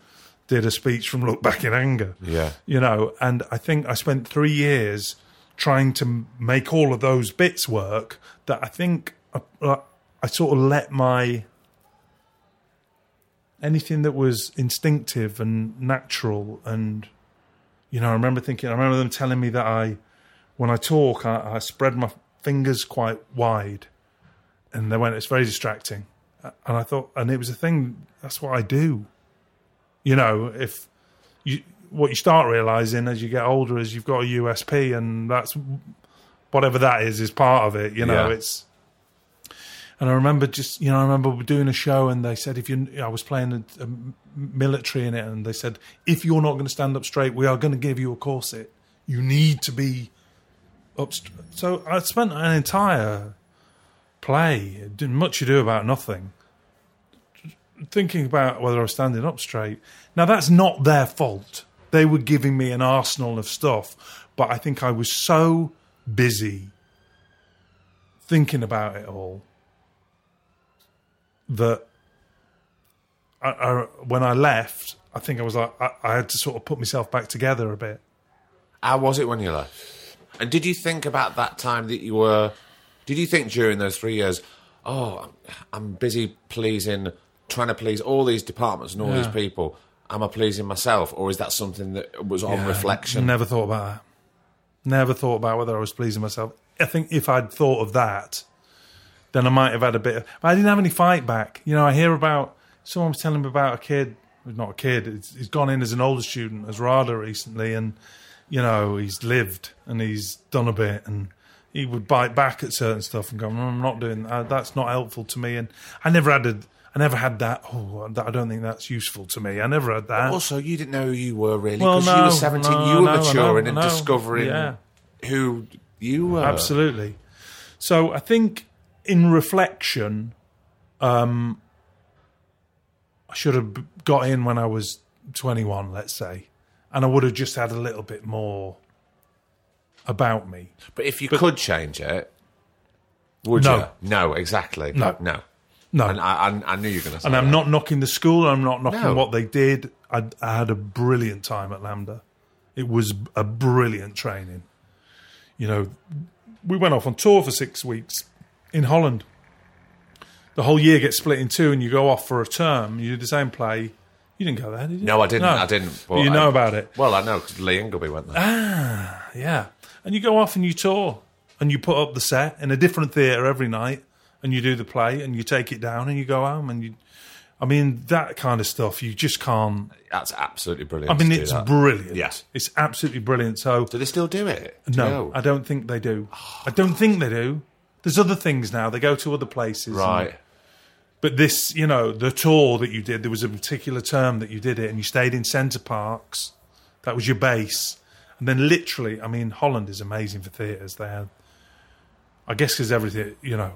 did a speech from Look Back in Anger Yeah. you know, and I think I spent three years trying to make all of those bits work that I think I, uh, I sort of let my anything that was instinctive and natural and you know I remember thinking I remember them telling me that I when I talk I, I spread my fingers quite wide and they went it's very distracting and I thought and it was a thing that's what I do you know if you what you start realizing as you get older is you've got a USP and that's whatever that is is part of it you know Yeah. it's and I remember just, you know, I remember doing a show and they said, if you, I was playing a, a military in it, and they said, if you're not going to stand up straight, we are going to give you a corset. You need to be up. So I spent an entire play, much ado about nothing, thinking about whether I was standing up straight. Now that's not their fault. They were giving me an arsenal of stuff, but I think I was so busy thinking about it all that I, I, when I left, I think I was like I, I had to sort of put myself back together a bit. How was it when you left? And did you think about that time that you were? Did you think during those three years, oh, I'm- busy pleasing, trying to please all these departments and all these people? Am I pleasing myself, or is that something that was on Yeah, reflection? Never thought about that. Never thought about whether I was pleasing myself. I think if I'd thought of that, then I might have had a bit of. But I didn't have any fight back. You know, I hear about someone was telling me about a kid, not a kid, he's, he's gone in as an older student as RADA recently, and you know he's lived and he's done a bit, and he would bite back at certain stuff and go, "Mm, "I'm not doing that. That's not helpful to me." And I never had a. I never had that. Oh, I don't think that's useful to me. I never had that. Also, you didn't know who you were really Well, because you were 17. no, you were maturing and discovering Yeah. who you were. Absolutely. So I think in reflection, um, I should have got in when I was 21, let's say, and I would have just had a little bit more about me. But if you could change it, would No. you? No, exactly. No. no. No. And I, I, I knew you were going to say and I'm that. not knocking the school. I'm not knocking No. what they did. I, I had a brilliant time at LAMDA. It was a brilliant training. You know, we went off on tour for six weeks in Holland. The whole year gets split in two, and you go off for a term. You do the same play. You didn't go there, did you? No, I didn't. I didn't. But you I- know about it. Well, I know because Lee Ingleby went there. Ah, yeah. And you go off and you tour and you put up the set in a different theatre every night and you do the play and you take it down and you go home and you. I mean, that kind of stuff, you just can't. That's absolutely brilliant. I mean, it's that. brilliant. Yes. It's absolutely brilliant. So, Do they still do it? Do you no, know? I don't think they do. I don't think they do. There's other things now. They go to other places. and- Right. but this, you know, the tour that you did, there was a particular term that you did it, and you stayed in Center Parcs. That was your base, and then literally, I mean, Holland is amazing for theatres. They had, I guess, because everything, you know,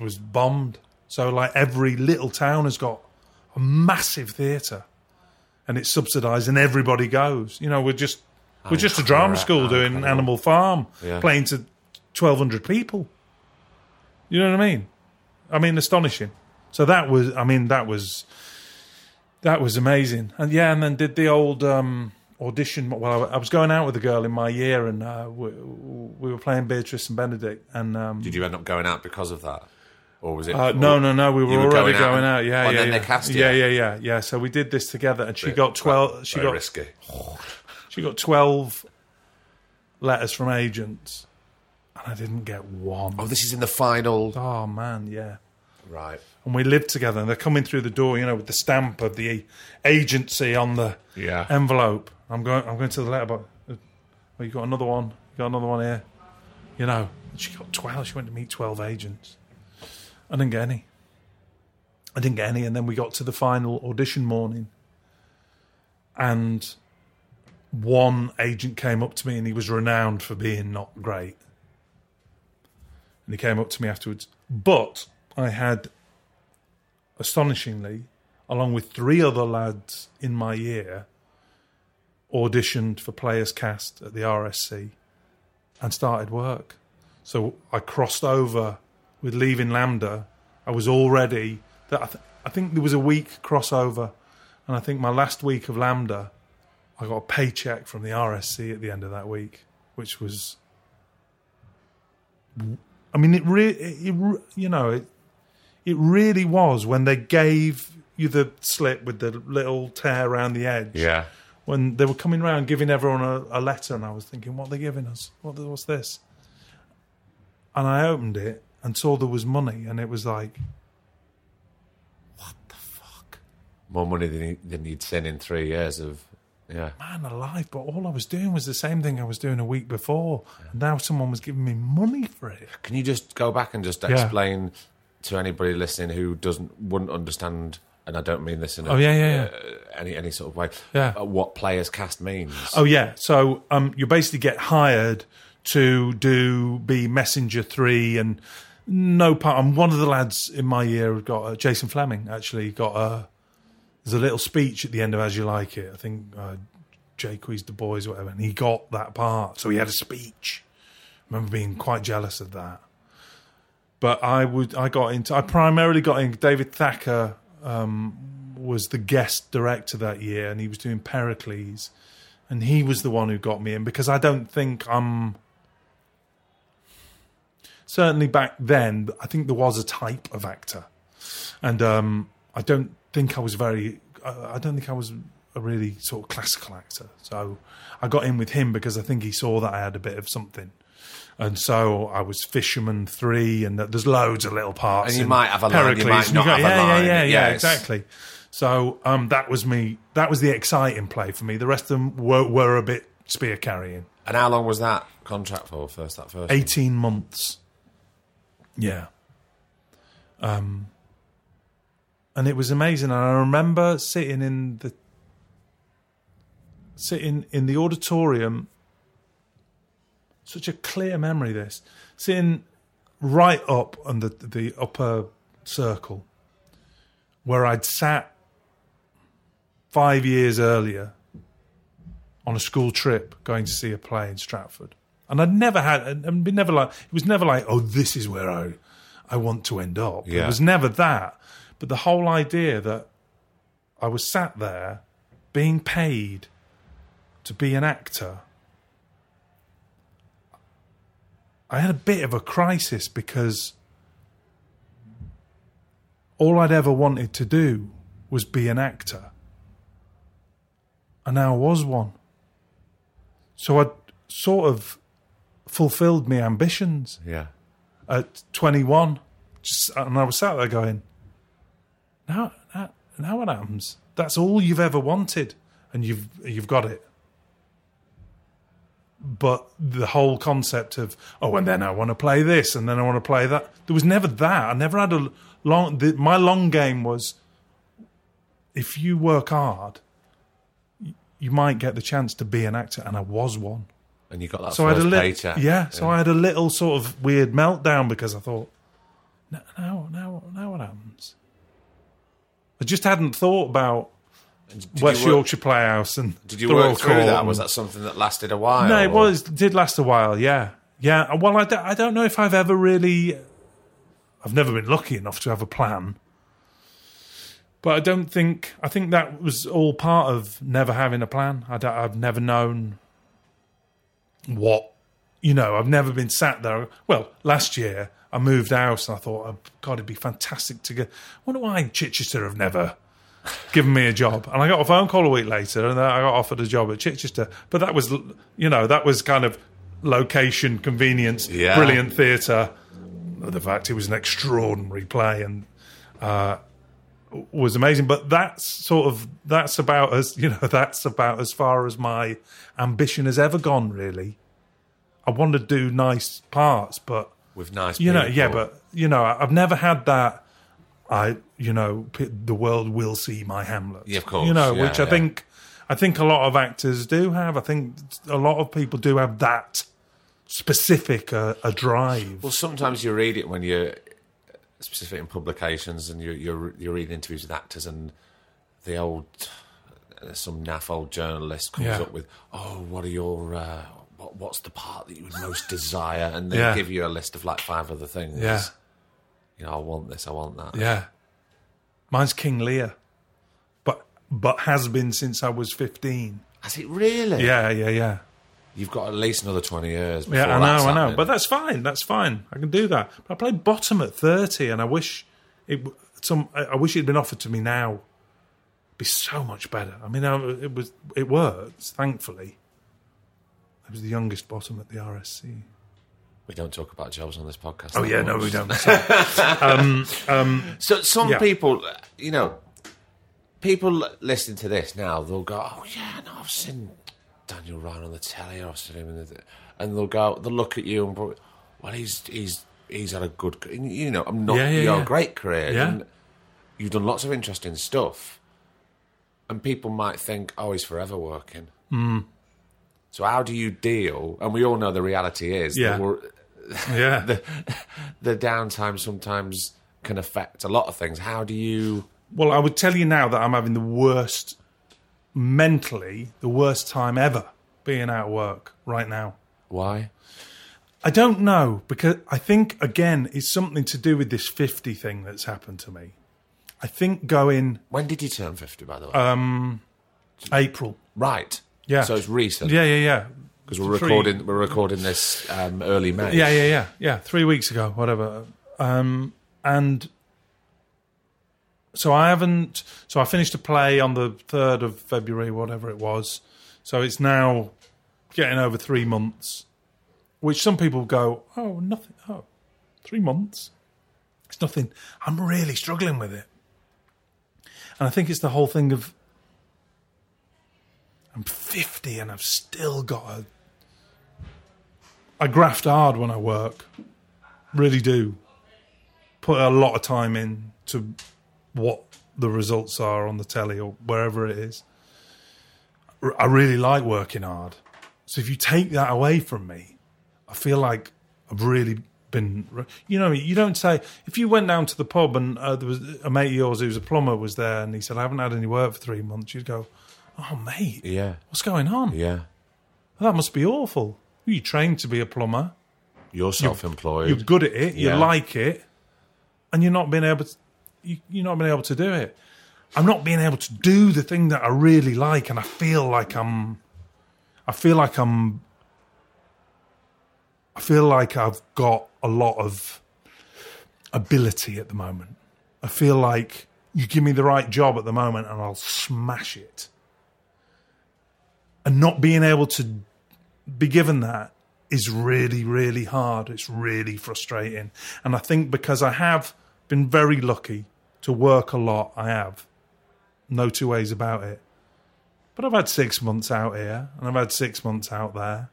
was bombed. So like every little town has got a massive theatre, and it's subsidised, and everybody goes. You know, we're just we're just a drama school doing incredible. Animal Farm, Yeah. playing to twelve hundred people. You know what I mean? I mean, astonishing. So that was, I mean, that was that was amazing. And yeah, and then did the old um, audition. Well, I, I was going out with a girl in my year, and uh, we, we were playing Beatrice and Benedick. And um, Did you end up going out because of that, or was it? uh, no, no, no, we were, were already going going out out. Yeah, and yeah, then yeah. they cast you? Yeah, yeah, yeah, yeah. So we did this together, and she Bit- got twelve. She very got risky. she got twelve letters from agents, and I didn't get one. Oh, this is in the final. Oh man, yeah. Right. and we lived together. And they're coming through the door, you know, with the stamp of the agency on the Yeah. envelope. I'm going. I'm going to the letterbox. Oh, uh, you got another one. You got another one here. You know, she got twelve. She went to meet twelve agents. I didn't get any. I didn't get any, and then we got to the final audition morning, and one agent came up to me, and he was renowned for being not great. And he came up to me afterwards, but I had, astonishingly, along with three other lads in my year, auditioned for Players Cast at the RSC and started work. So I crossed over with leaving LAMDA. I was already that I, th- I think there was a week crossover, and I think my last week of LAMDA, I got a paycheck from the RSC at the end of that week, which was I mean, it really, it, it, you know, it, it really was when they gave you the slip with the little tear around the edge. Yeah. When they were coming around giving everyone a, a letter, and I was thinking, what are they giving us? What, what's this? And I opened it and saw there was money, and it was like, what the fuck? More money than, he, than you'd seen in three years of. Yeah. man alive, but all I was doing was the same thing I was doing a week before. And now someone was giving me money for it. Can you just go back and just Yeah. explain to anybody listening who doesn't wouldn't understand? And I don't mean this in a, Oh, yeah, yeah, yeah. uh, any any sort of way. Yeah. uh, what players cast means. Oh yeah, so um, you basically get hired to do be messenger three and no part. I'm one of the lads in my year got uh, Jason Flemyng actually got a. There's a little speech at the end of As You Like It. I think uh, Jaques de Boys, or whatever, and he got that part. So he had a speech. I remember being quite jealous of that. But I would, I got into, I primarily got in. David Thacker um, was the guest director that year, and he was doing Pericles and he was the one who got me in because I don't think I'm certainly back then. I think there was a type of actor, and um, I don't think I was very. I don't think I was a really sort of classical actor. So I got in with him because I think he saw that I had a bit of something. And so I was Fisherman Three, and there's loads of little parts. And you might have a line, you might not go, have a yeah, line. Yeah, yeah, yeah, Yes. exactly. So um, that was me. That was the exciting play for me. The rest of them were, were a bit spear carrying. And how long was that contract for? First, that first. one? 18 months. Yeah. Um, and it was amazing. And I remember sitting in the sitting in the auditorium. Such a clear memory. This sitting right up on the the upper circle, where I'd sat five years earlier on a school trip going to see a play in Stratford. And I'd never had, and been never like, it was never like, oh, this is where I, I want to end up. Yeah. It was never that. But the whole idea that I was sat there being paid to be an actor, I had a bit of a crisis because all I'd ever wanted to do was be an actor. And now I was one. So I'd sort of fulfilled my ambitions Yeah. at 21. Just, and I was sat there going, now, now, now what happens? That's all you've ever wanted, and you've you've got it. But the whole concept of oh, and then I want to play this, and then I want to play that. There was never that. I never had a long. The, my long game was if you work hard, you might get the chance to be an actor, and I was one. And you got that So I had a little, paycheck. yeah. So I had a little sort of weird meltdown because I thought, now, now, now, now what happens? I just hadn't thought about Did West work, Yorkshire Playhouse and Did you the work through that? Was that something that lasted a while? No, it was it did last a while. Yeah, yeah. Uh, well, I don't, I don't know if I've ever really. I've never been lucky enough to have a plan. But I don't think I think that was all part of never having a plan. I I've never known what you know. I've never been sat there. Well, last year I moved house and I thought, oh, God, it'd be fantastic to get. I wonder why Chichester have never given me a job. And I got a phone call a week later, and I got offered a job at Chichester. But that was, you know, that was kind of location, convenience, Yeah. brilliant theatre. The fact it was an extraordinary play and uh, was amazing. But that's sort of that's about as you know that's about as far as my ambition has ever gone. Really, I want to do nice parts, but with nice. you know, people. yeah, but you know, I've never had that. I, you know, the world will see my Hamlet. Yeah, of course, You know, yeah, which I yeah. think, I think a lot of actors do have. I think a lot of people do have that specific uh, a drive. Well, sometimes you read it when you're specific in publications and you're you're, you're reading interviews with actors and the old some naff old journalist comes Yeah. up with, oh, what are your uh, what, what's the part that you would most desire, and they give you a list of like five other things. Yeah. You know, I want this, I want that. Yeah, mine's King Lear, but but has been since I was fifteen. Has it really? Yeah, yeah, yeah. You've got at least another twenty years. Before Yeah, I know, I know, but that's fine. That's fine. I can do that. But I played bottom at thirty, and I wish it. Some, I wish it had been offered to me now. It'd be so much better. I mean, I- it was. It worked. Thankfully, I was the youngest bottom at the RSC. We don't talk about jobs on this podcast. Oh yeah, no, we don't. Sorry. So some Yeah. people, you know, people listening to this now, they'll go, "Oh yeah, no, I've seen Daniel Ryan on the telly, or I've seen him," in the, and they'll go, they'll look at you and, go, well, he's he's he's had a good, you know, I'm not, Yeah, yeah, you're yeah. great career, Yeah. you've done lots of interesting stuff, and people might think, oh, he's forever working. Hmm. So how do you deal? And we all know the reality is Yeah. yeah, the the downtime sometimes can affect a lot of things. How do you? Well, I would tell you now that I'm having the worst, mentally, the worst time ever being out of work right now. Why? I don't know because I think again it's something to do with this 50 thing that's happened to me. I think going When did you turn fifty? By the way, um, April. right. Yeah. So it's recent Yeah, yeah, yeah. because we're Three- recording. We're recording this um, early May. Yeah, yeah, yeah, yeah. Three weeks ago, whatever. Um, and so I haven't. So I finished a play on the third of February, whatever it was. So it's now getting over three months, which some people go, "Oh, nothing. Oh, three months. It's nothing." I'm really struggling with it, and I think it's the whole thing of. I'm 50 and I've still got a I graft hard when I work. Really do. Put a lot of time in to what the results are on the telly or wherever it is. I really like working hard. So if you take that away from me, I feel like I've really been. You know, you don't say if you went down to the pub and uh, there was a mate of yours who was a plumber was there and he said I haven't had any work for three months. You'd go, "Oh, mate, Yeah. what's going on? Yeah. That must be awful. You trained to be a plumber. You're self-employed. You're good at it. You like it, and you're not being able to. You, you're not being able to do it. I'm not being able to do the thing that I really like, and I feel like I'm. I feel like I'm. I feel like I've got a lot of ability at the moment. I feel like you give me the right job at the moment, and I'll smash it. And not being able to be given that is really, really hard. It's really frustrating. And I think because I have been very lucky to work a lot, I have. No two ways about it. But I've had six months out here and I've had six months out there.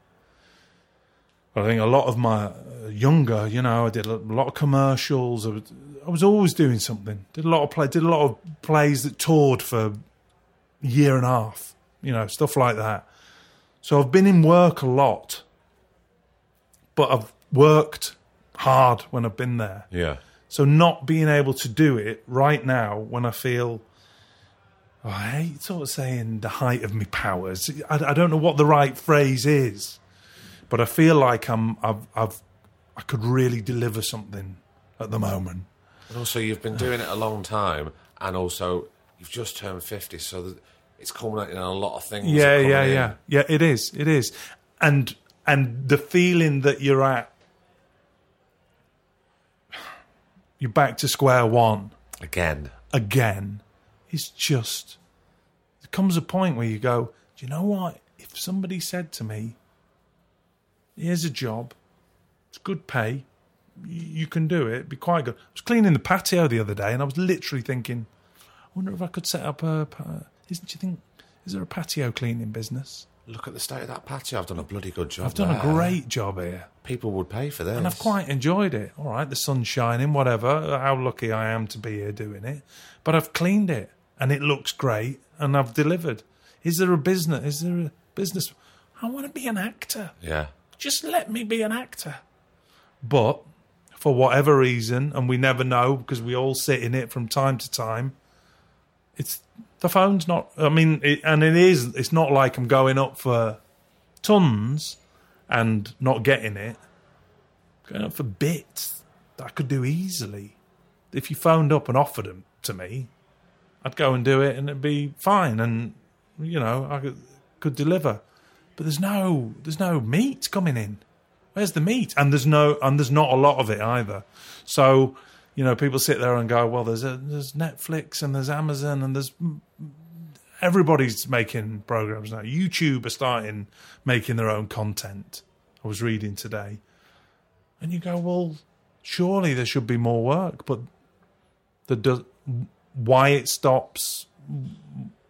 But I think a lot of my uh, younger, you know, I did a lot of commercials. I was, I was always doing something. Did a lot of play. Did a lot of plays that toured for a year and a half. You know, stuff like that. So I've been in work a lot, but I've worked hard when I've been there. yeah. So not being able to do it right now when I feel, oh, I hate sort of saying the height of my powers. I, I don't know what the right phrase is, but I feel like I'm I've, I've I could really deliver something at the moment. And also, you've been doing it a long time, and also you've just turned fifty, so that it's culminating in a lot of things. Yeah, yeah, yeah, yeah. It is, it is, and and the feeling that you're at, you're back to square one Again, again, is just. There comes a point where you go, do you know what? If somebody said to me, "Here's a job, it's good pay, you can do it, be quite good." I was cleaning the patio the other day, and I was literally thinking, "I wonder if I could set up a." pa- Isn't you think? Is there a patio cleaning business? look at the state of that patio. I've done a bloody good job. I've done a great job here. People would pay for this, and I've quite enjoyed it. All right, the sun's shining, whatever. How lucky I am to be here doing it. But I've cleaned it, and it looks great, and I've delivered. Is there a business? Is there a business? I want to be an actor. Yeah, Just let me be an actor. But for whatever reason, and we never know because we all sit in it from time to time. It's the phone's not. I mean, it, and it is. It's not like I'm going up for tons and not getting it. Going up for bits that I could do easily. If you phoned up and offered them to me, I'd go and do it, and it'd be fine. And you know, I could, could deliver. but there's no there's no meat coming in. Where's the meat? And there's no and there's not a lot of it either. So you know, people sit there and go, well, there's a, there's Netflix and there's Amazon and there's everybody's making programs now. YouTube are starting making their own content. I was reading today, and you go, well, surely there should be more work, but the does why it stops.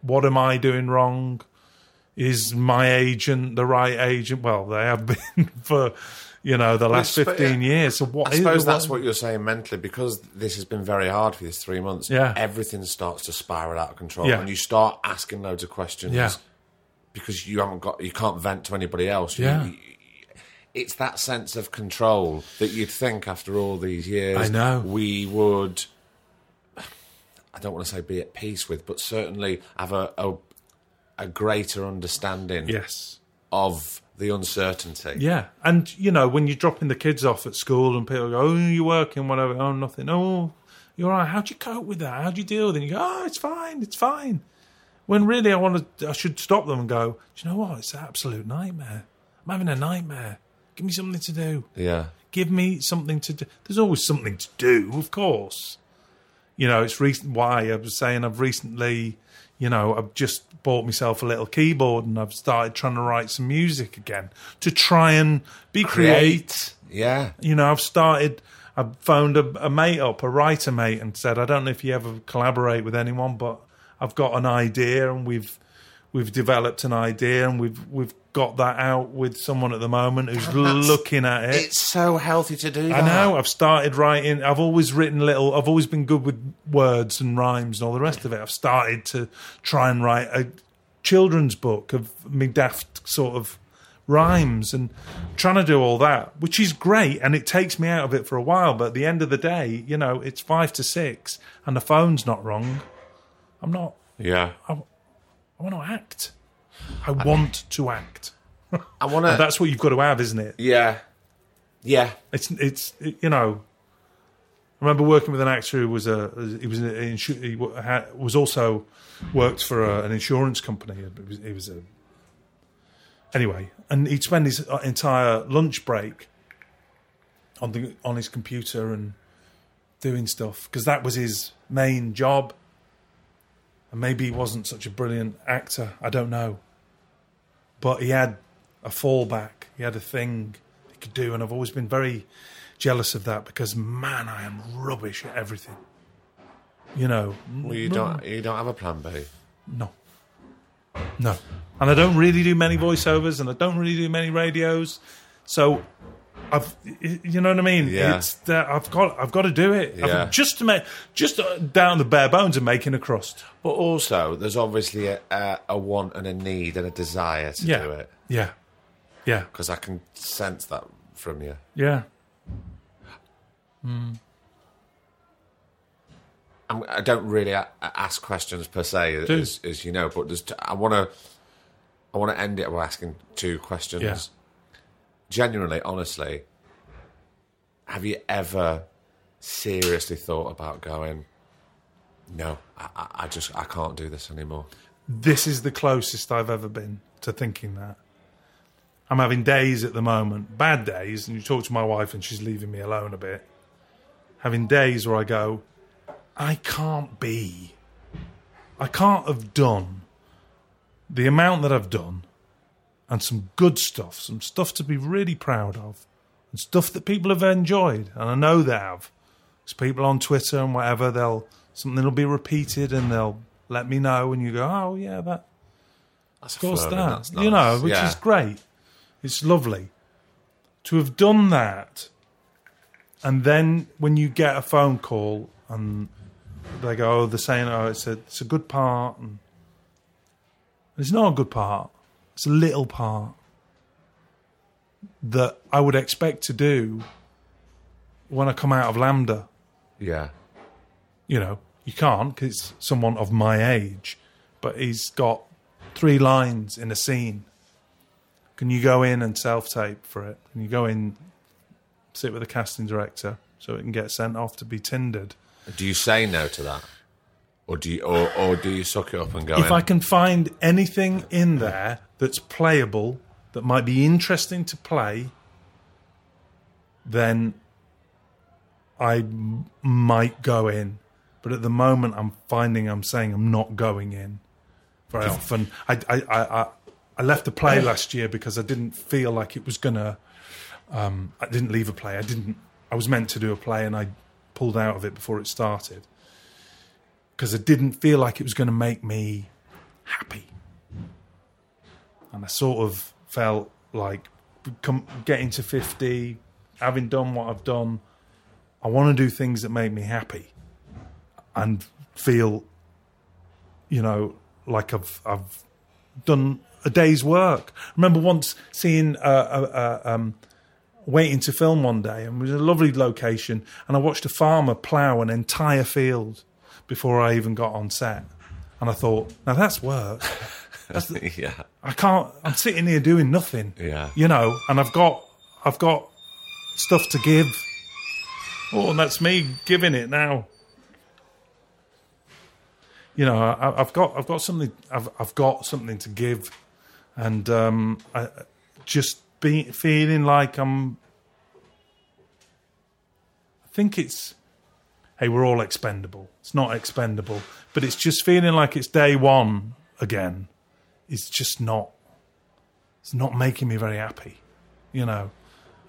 What am I doing wrong? Is my agent the right agent? Well, they have been for you know the last sp- fifteen yeah. years. So what? I is- suppose that's what you're saying mentally because this has been very hard for these three months. Yeah. everything starts to spiral out of control, Yeah. and you start asking loads of questions. Yeah. because you haven't got, you can't vent to anybody else. You- Yeah. you- it's that sense of control that you'd think after all these years, I know. we would. I don't want to say be at peace with, but certainly have a a, a greater understanding Yes. of the uncertainty. Yeah, and you know when you're dropping the kids off at school and people go, "Oh, you're working? Whatever? Oh, nothing. Oh, you're all right. How'd you cope with that? How'd you deal with it?" And you go, "Oh, it's fine. It's fine." When really I want to, I should stop them and go, "Do you know what? It's an absolute nightmare. I'm having a nightmare. Give me something to do. yeah. Give me something to do. There's always something to do, of course. You know, it's recent. Why I was saying I've recently, you know, I've just bought myself a little keyboard and I've started trying to write some music again to try and be creative. Yeah. You know, I've started. I've phoned a, a mate up, a writer mate, and said, I don't know if you ever collaborate with anyone, but I've got an idea, and we've we've developed an idea, and we've we've got that out with someone at the moment who's looking at it. It's so healthy to do that. I know. I've started writing. I've always written little. I've always been good with words and rhymes and all the rest of it. I've started to try and write a children's book of me daft sort of rhymes and trying to do all that, which is great. And it takes me out of it for a while. But at the end of the day, you know, it's five to six and the phone's not wrong. I'm not. Yeah. I want to act. I want to act. I want to. That's what you've got to have, isn't it? Yeah. Yeah. It's it's it- you know. I remember working with an actor who was a he was an insu- he was also worked for a, an insurance company. He was, was a anyway, and he'd spend his uh, entire lunch break on the on his computer and doing stuff because that was his main job. And maybe he wasn't such a brilliant actor. I don't know, but he had a fallback. He had a thing he could do, and I've always been very jealous of that because man, I am rubbish at everything. You know, Well, you don't. You don't have a plan B. no, no, and I don't really do many voiceovers, and I don't really do many radios. So, I've, you know what I mean? Yeah. It's that I've got, I've got to do it I've- Yeah. just to make, just uh, down the bare bones of making a crust. But also, there's obviously a, a, a want and a need and a desire to Yeah, do it yeah, yeah, because I can sense that from you. yeah. I'm, I don't really a, a- ask questions per se, as, as you know. But I want to. I want to end it by asking two questions. Yeah. Genuinely, honestly, have you ever seriously thought about going? No, I, I, just I can't do this anymore. this is the closest I've ever been to thinking that. I'm having days at the moment, bad days, and you talk to my wife and she's leaving me alone a bit. Having days where I go, I can't be. I can't have done the amount that I've done and some good stuff, some stuff to be really proud of, and stuff that people have enjoyed, and I know they have. Because people on Twitter and whatever, they'll something will be repeated and they'll let me know, and you go, oh yeah, that That's of course that that's you know, which Yeah. is great. It's lovely to have done that, and then when you get a phone call and they go, oh, they're saying, oh, it's a it's a good part, and it's not a good part. It's a little part that I would expect to do when I come out of LAMDA. Yeah, You know, you can't because it's someone of my age, but he's got three lines in a scene. Can you go in and self tape for it? Can you go in, sit with the casting director so it can get sent off to be tindered? Do you say no to that, or do you, or, or do you suck it up and go? If in? I can find anything in there that's playable that might be interesting to play, then I m- might go in. But at the moment, I'm finding I'm saying I'm not going in very often. I, I, I, I, I left the play last year because I didn't feel like it was gonna. Um, I didn't leave a play. I didn't. I was meant to do a play, and I pulled out of it before it started because I didn't feel like it was going to make me happy. And I sort of felt like getting to 50, having done what I've done, I want to do things that make me happy and feel, you know, like I've, I've done a day's work. I remember once seeing uh, uh, uh, um, waiting to film one day, and it was a lovely location, and I watched a farmer plough an entire field before I even got on set, and I thought, now that's work. That's the, yeah. I can't. I'm sitting here doing nothing. Yeah. You know, and I've got, I've got stuff to give. Oh, and that's me giving it now. You know, I, I've got, I've got something, I've, I've got something to give, and um, I, just be feeling like I'm. I think it's. Hey, we're all expendable. It's not expendable, but it's just feeling like it's day one again. It's just not. It's not making me very happy, you know.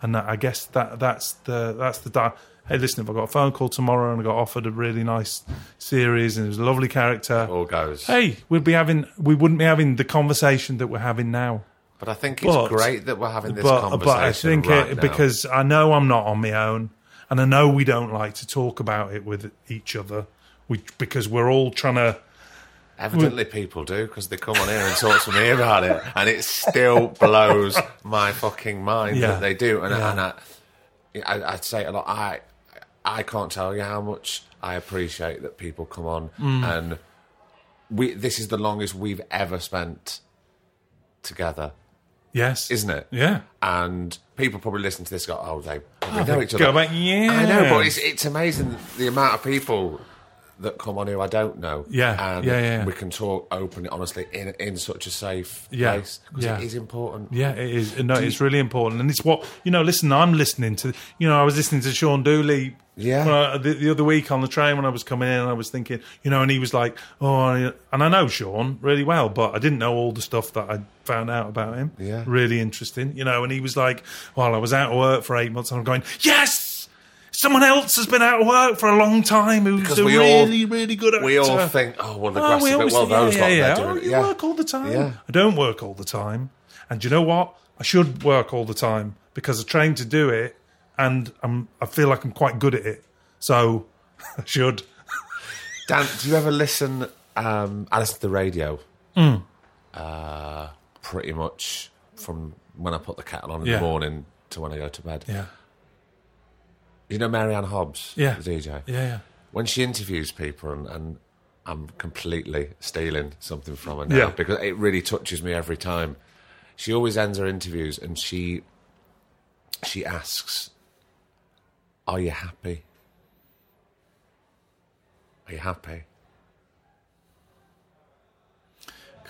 And that, I guess that that's the that's the. Di- hey, listen, if I got a phone call tomorrow and I got offered a really nice series and it was a lovely character, All goes. hey, we'd be having we wouldn't be having the conversation that we're having now. But I think it's But- great that we're having this But conversation but I think right it, because I know I'm not on my own, and I know we don't like to talk about it with each other. We because we're all trying to. Evidently, people do because they come on here and talk to me about it, and it still blows my fucking mind Yeah. that they do. And, Yeah. and I, I, I'd say a lot. I, I can't tell you how much I appreciate that people come on Mm. and we. This is the longest we've ever spent together, Yes, isn't it? Yeah. And people probably listen to this. and Go, oh, they probably oh, know each Go other. back, yeah. I know, but it's, it's amazing the amount of people that come on who I don't know. Yeah, and yeah, yeah. we can talk openly, honestly, in in such a safe Yeah, place because yeah. it is important. Yeah, it is. No, it's really important, and it's what you know. Listen, I'm listening to. You know, I was listening to Shaun Dooley. Yeah. I- the, the other week on the train when I was coming in, I was thinking, you know, and he was like, "Oh," and I know Shaun really well, but I didn't know all the stuff that I found out about him. Yeah. really interesting. You know, and he was like, "Well, I was out of work for eight months," and I'm going, "Yes." Someone else has been out of work for a long time who's Because a we all- really, really good actor. We all think, oh, well, the Oh, grass we is a bit well, think, yeah, those yeah, lot, yeah. Oh, you Yeah. work all the time. Yeah. I don't work all the time. And do you know what? I should work all the time because I trained to do it and I'm, I feel like I'm quite good at it. So I should. Dan, do you ever listen? Um, I listen to the radio. Hmm. Uh, pretty much from when I put the kettle on in Yeah. the morning to when I go to bed. Yeah. You know Mary Anne Hobbs, Yeah. the DJ. Yeah, yeah. when she interviews people and, and I'm completely stealing something from her now Yeah. because it really touches me every time. She always ends her interviews and she she asks, "Are you happy? Are you happy?"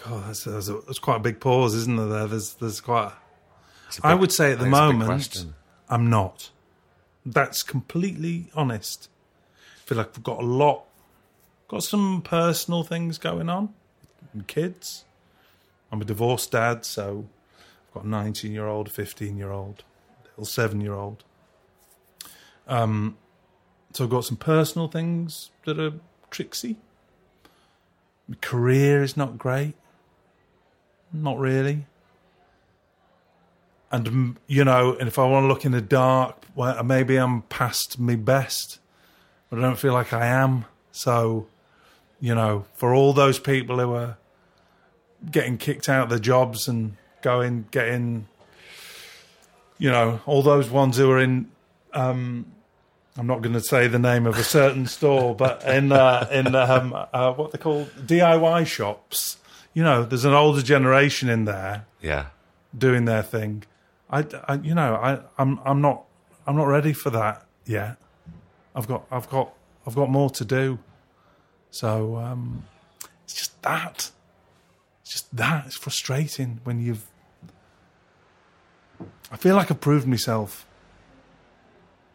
God, that's, that's, a, that's quite a big pause, isn't there? there? There's, there's quite. A I big- would say at the think it's a big moment. I'm not. That's completely honest. I feel like I've got a lot, got some personal things going on. Kids. I'm a divorced dad, so I've got a 19 year old, 15 year old, little seven year old. Um, so I've got some personal things that are tricksy. My career is not great. Not really and mm, you know, and if I want to look in the dark, well, maybe I'm past my best, but I don't feel like I am. So, you know, for all those people who are getting kicked out of their jobs and going, getting, you know, all those ones who are in, um, I'm not going to say the name of a certain store, but in uh, in um, uh, what they call DIY shops. You know, there's an older generation in there Yeah. doing their thing. I, I you know, I, I'm, I'm not, I'm not ready for that yet. I've got, I've got, I've got more to do. So um, it's just that. It's just that. It's frustrating when you've I feel like I've proved myself.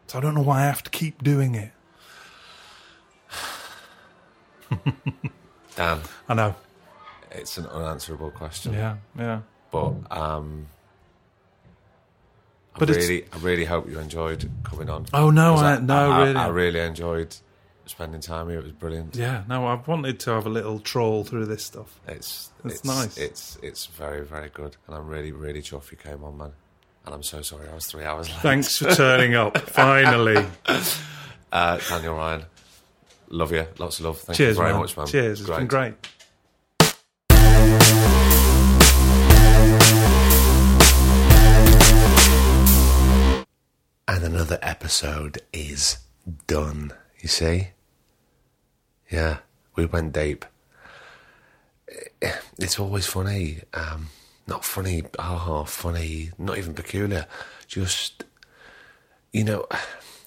So I don't know why I have to keep doing it. Dan, I know. it's an unanswerable question. Yeah, yeah. But um, I But it's- really, I really hope you enjoyed coming on. Oh, no, 'Cause I- no, I, really. I really enjoyed spending time here. It was brilliant. Yeah, no, I've wanted to have a little troll through this stuff. It's It's it's nice. It's it's very very good, and I'm really really chuffed you came on, man. And I'm so sorry I was three hours late. Thanks for turning up, finally. Uh, Daniel Ryan, love you, lots of love. Thank Cheers, you very man. much, man. Cheers, it's been great. And another episode is done. You see? Yeah, we went deep. It's always funny. Um, not funny, haha, funny, not even peculiar. Just, you know,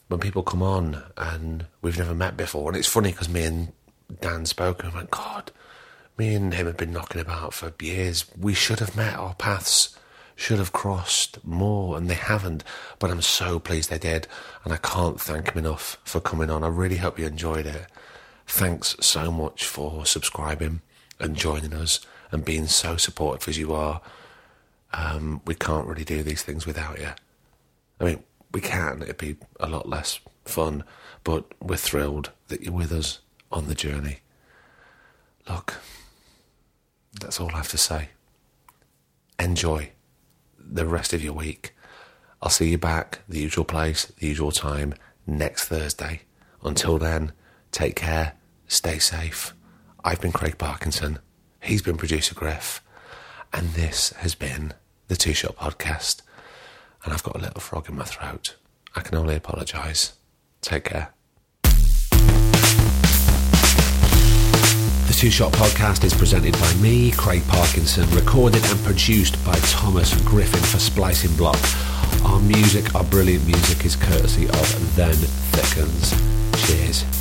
when people come on and we've never met before, and it's funny because me and Dan spoke and went, God, me and him have been knocking about for years. We should have met. Our paths should have crossed more, and they haven't. But I'm so pleased they did, and I can't thank him enough for coming on. I really hope you enjoyed it. Thanks so much for subscribing and joining us and being so supportive as you are. Um, we can't really do these things without you. I mean, we can. It'd be a lot less fun, but we're thrilled that you're with us on the journey. Look, that's all I have to say. Enjoy the rest of your week. I'll see you back, the usual place, the usual time, next Thursday. Until then, take care, stay safe. I've been Craig Parkinson. He's been producer Griff. And this has been the Two Shot Podcast. And I've got a little frog in my throat. I can only apologise. Take care. The Two Shot Podcast is presented by me, Craig Parkinson, recorded and produced by Thomas Griffin for Splicing Block. Our music, our brilliant music, is courtesy of Then Thickens. Cheers.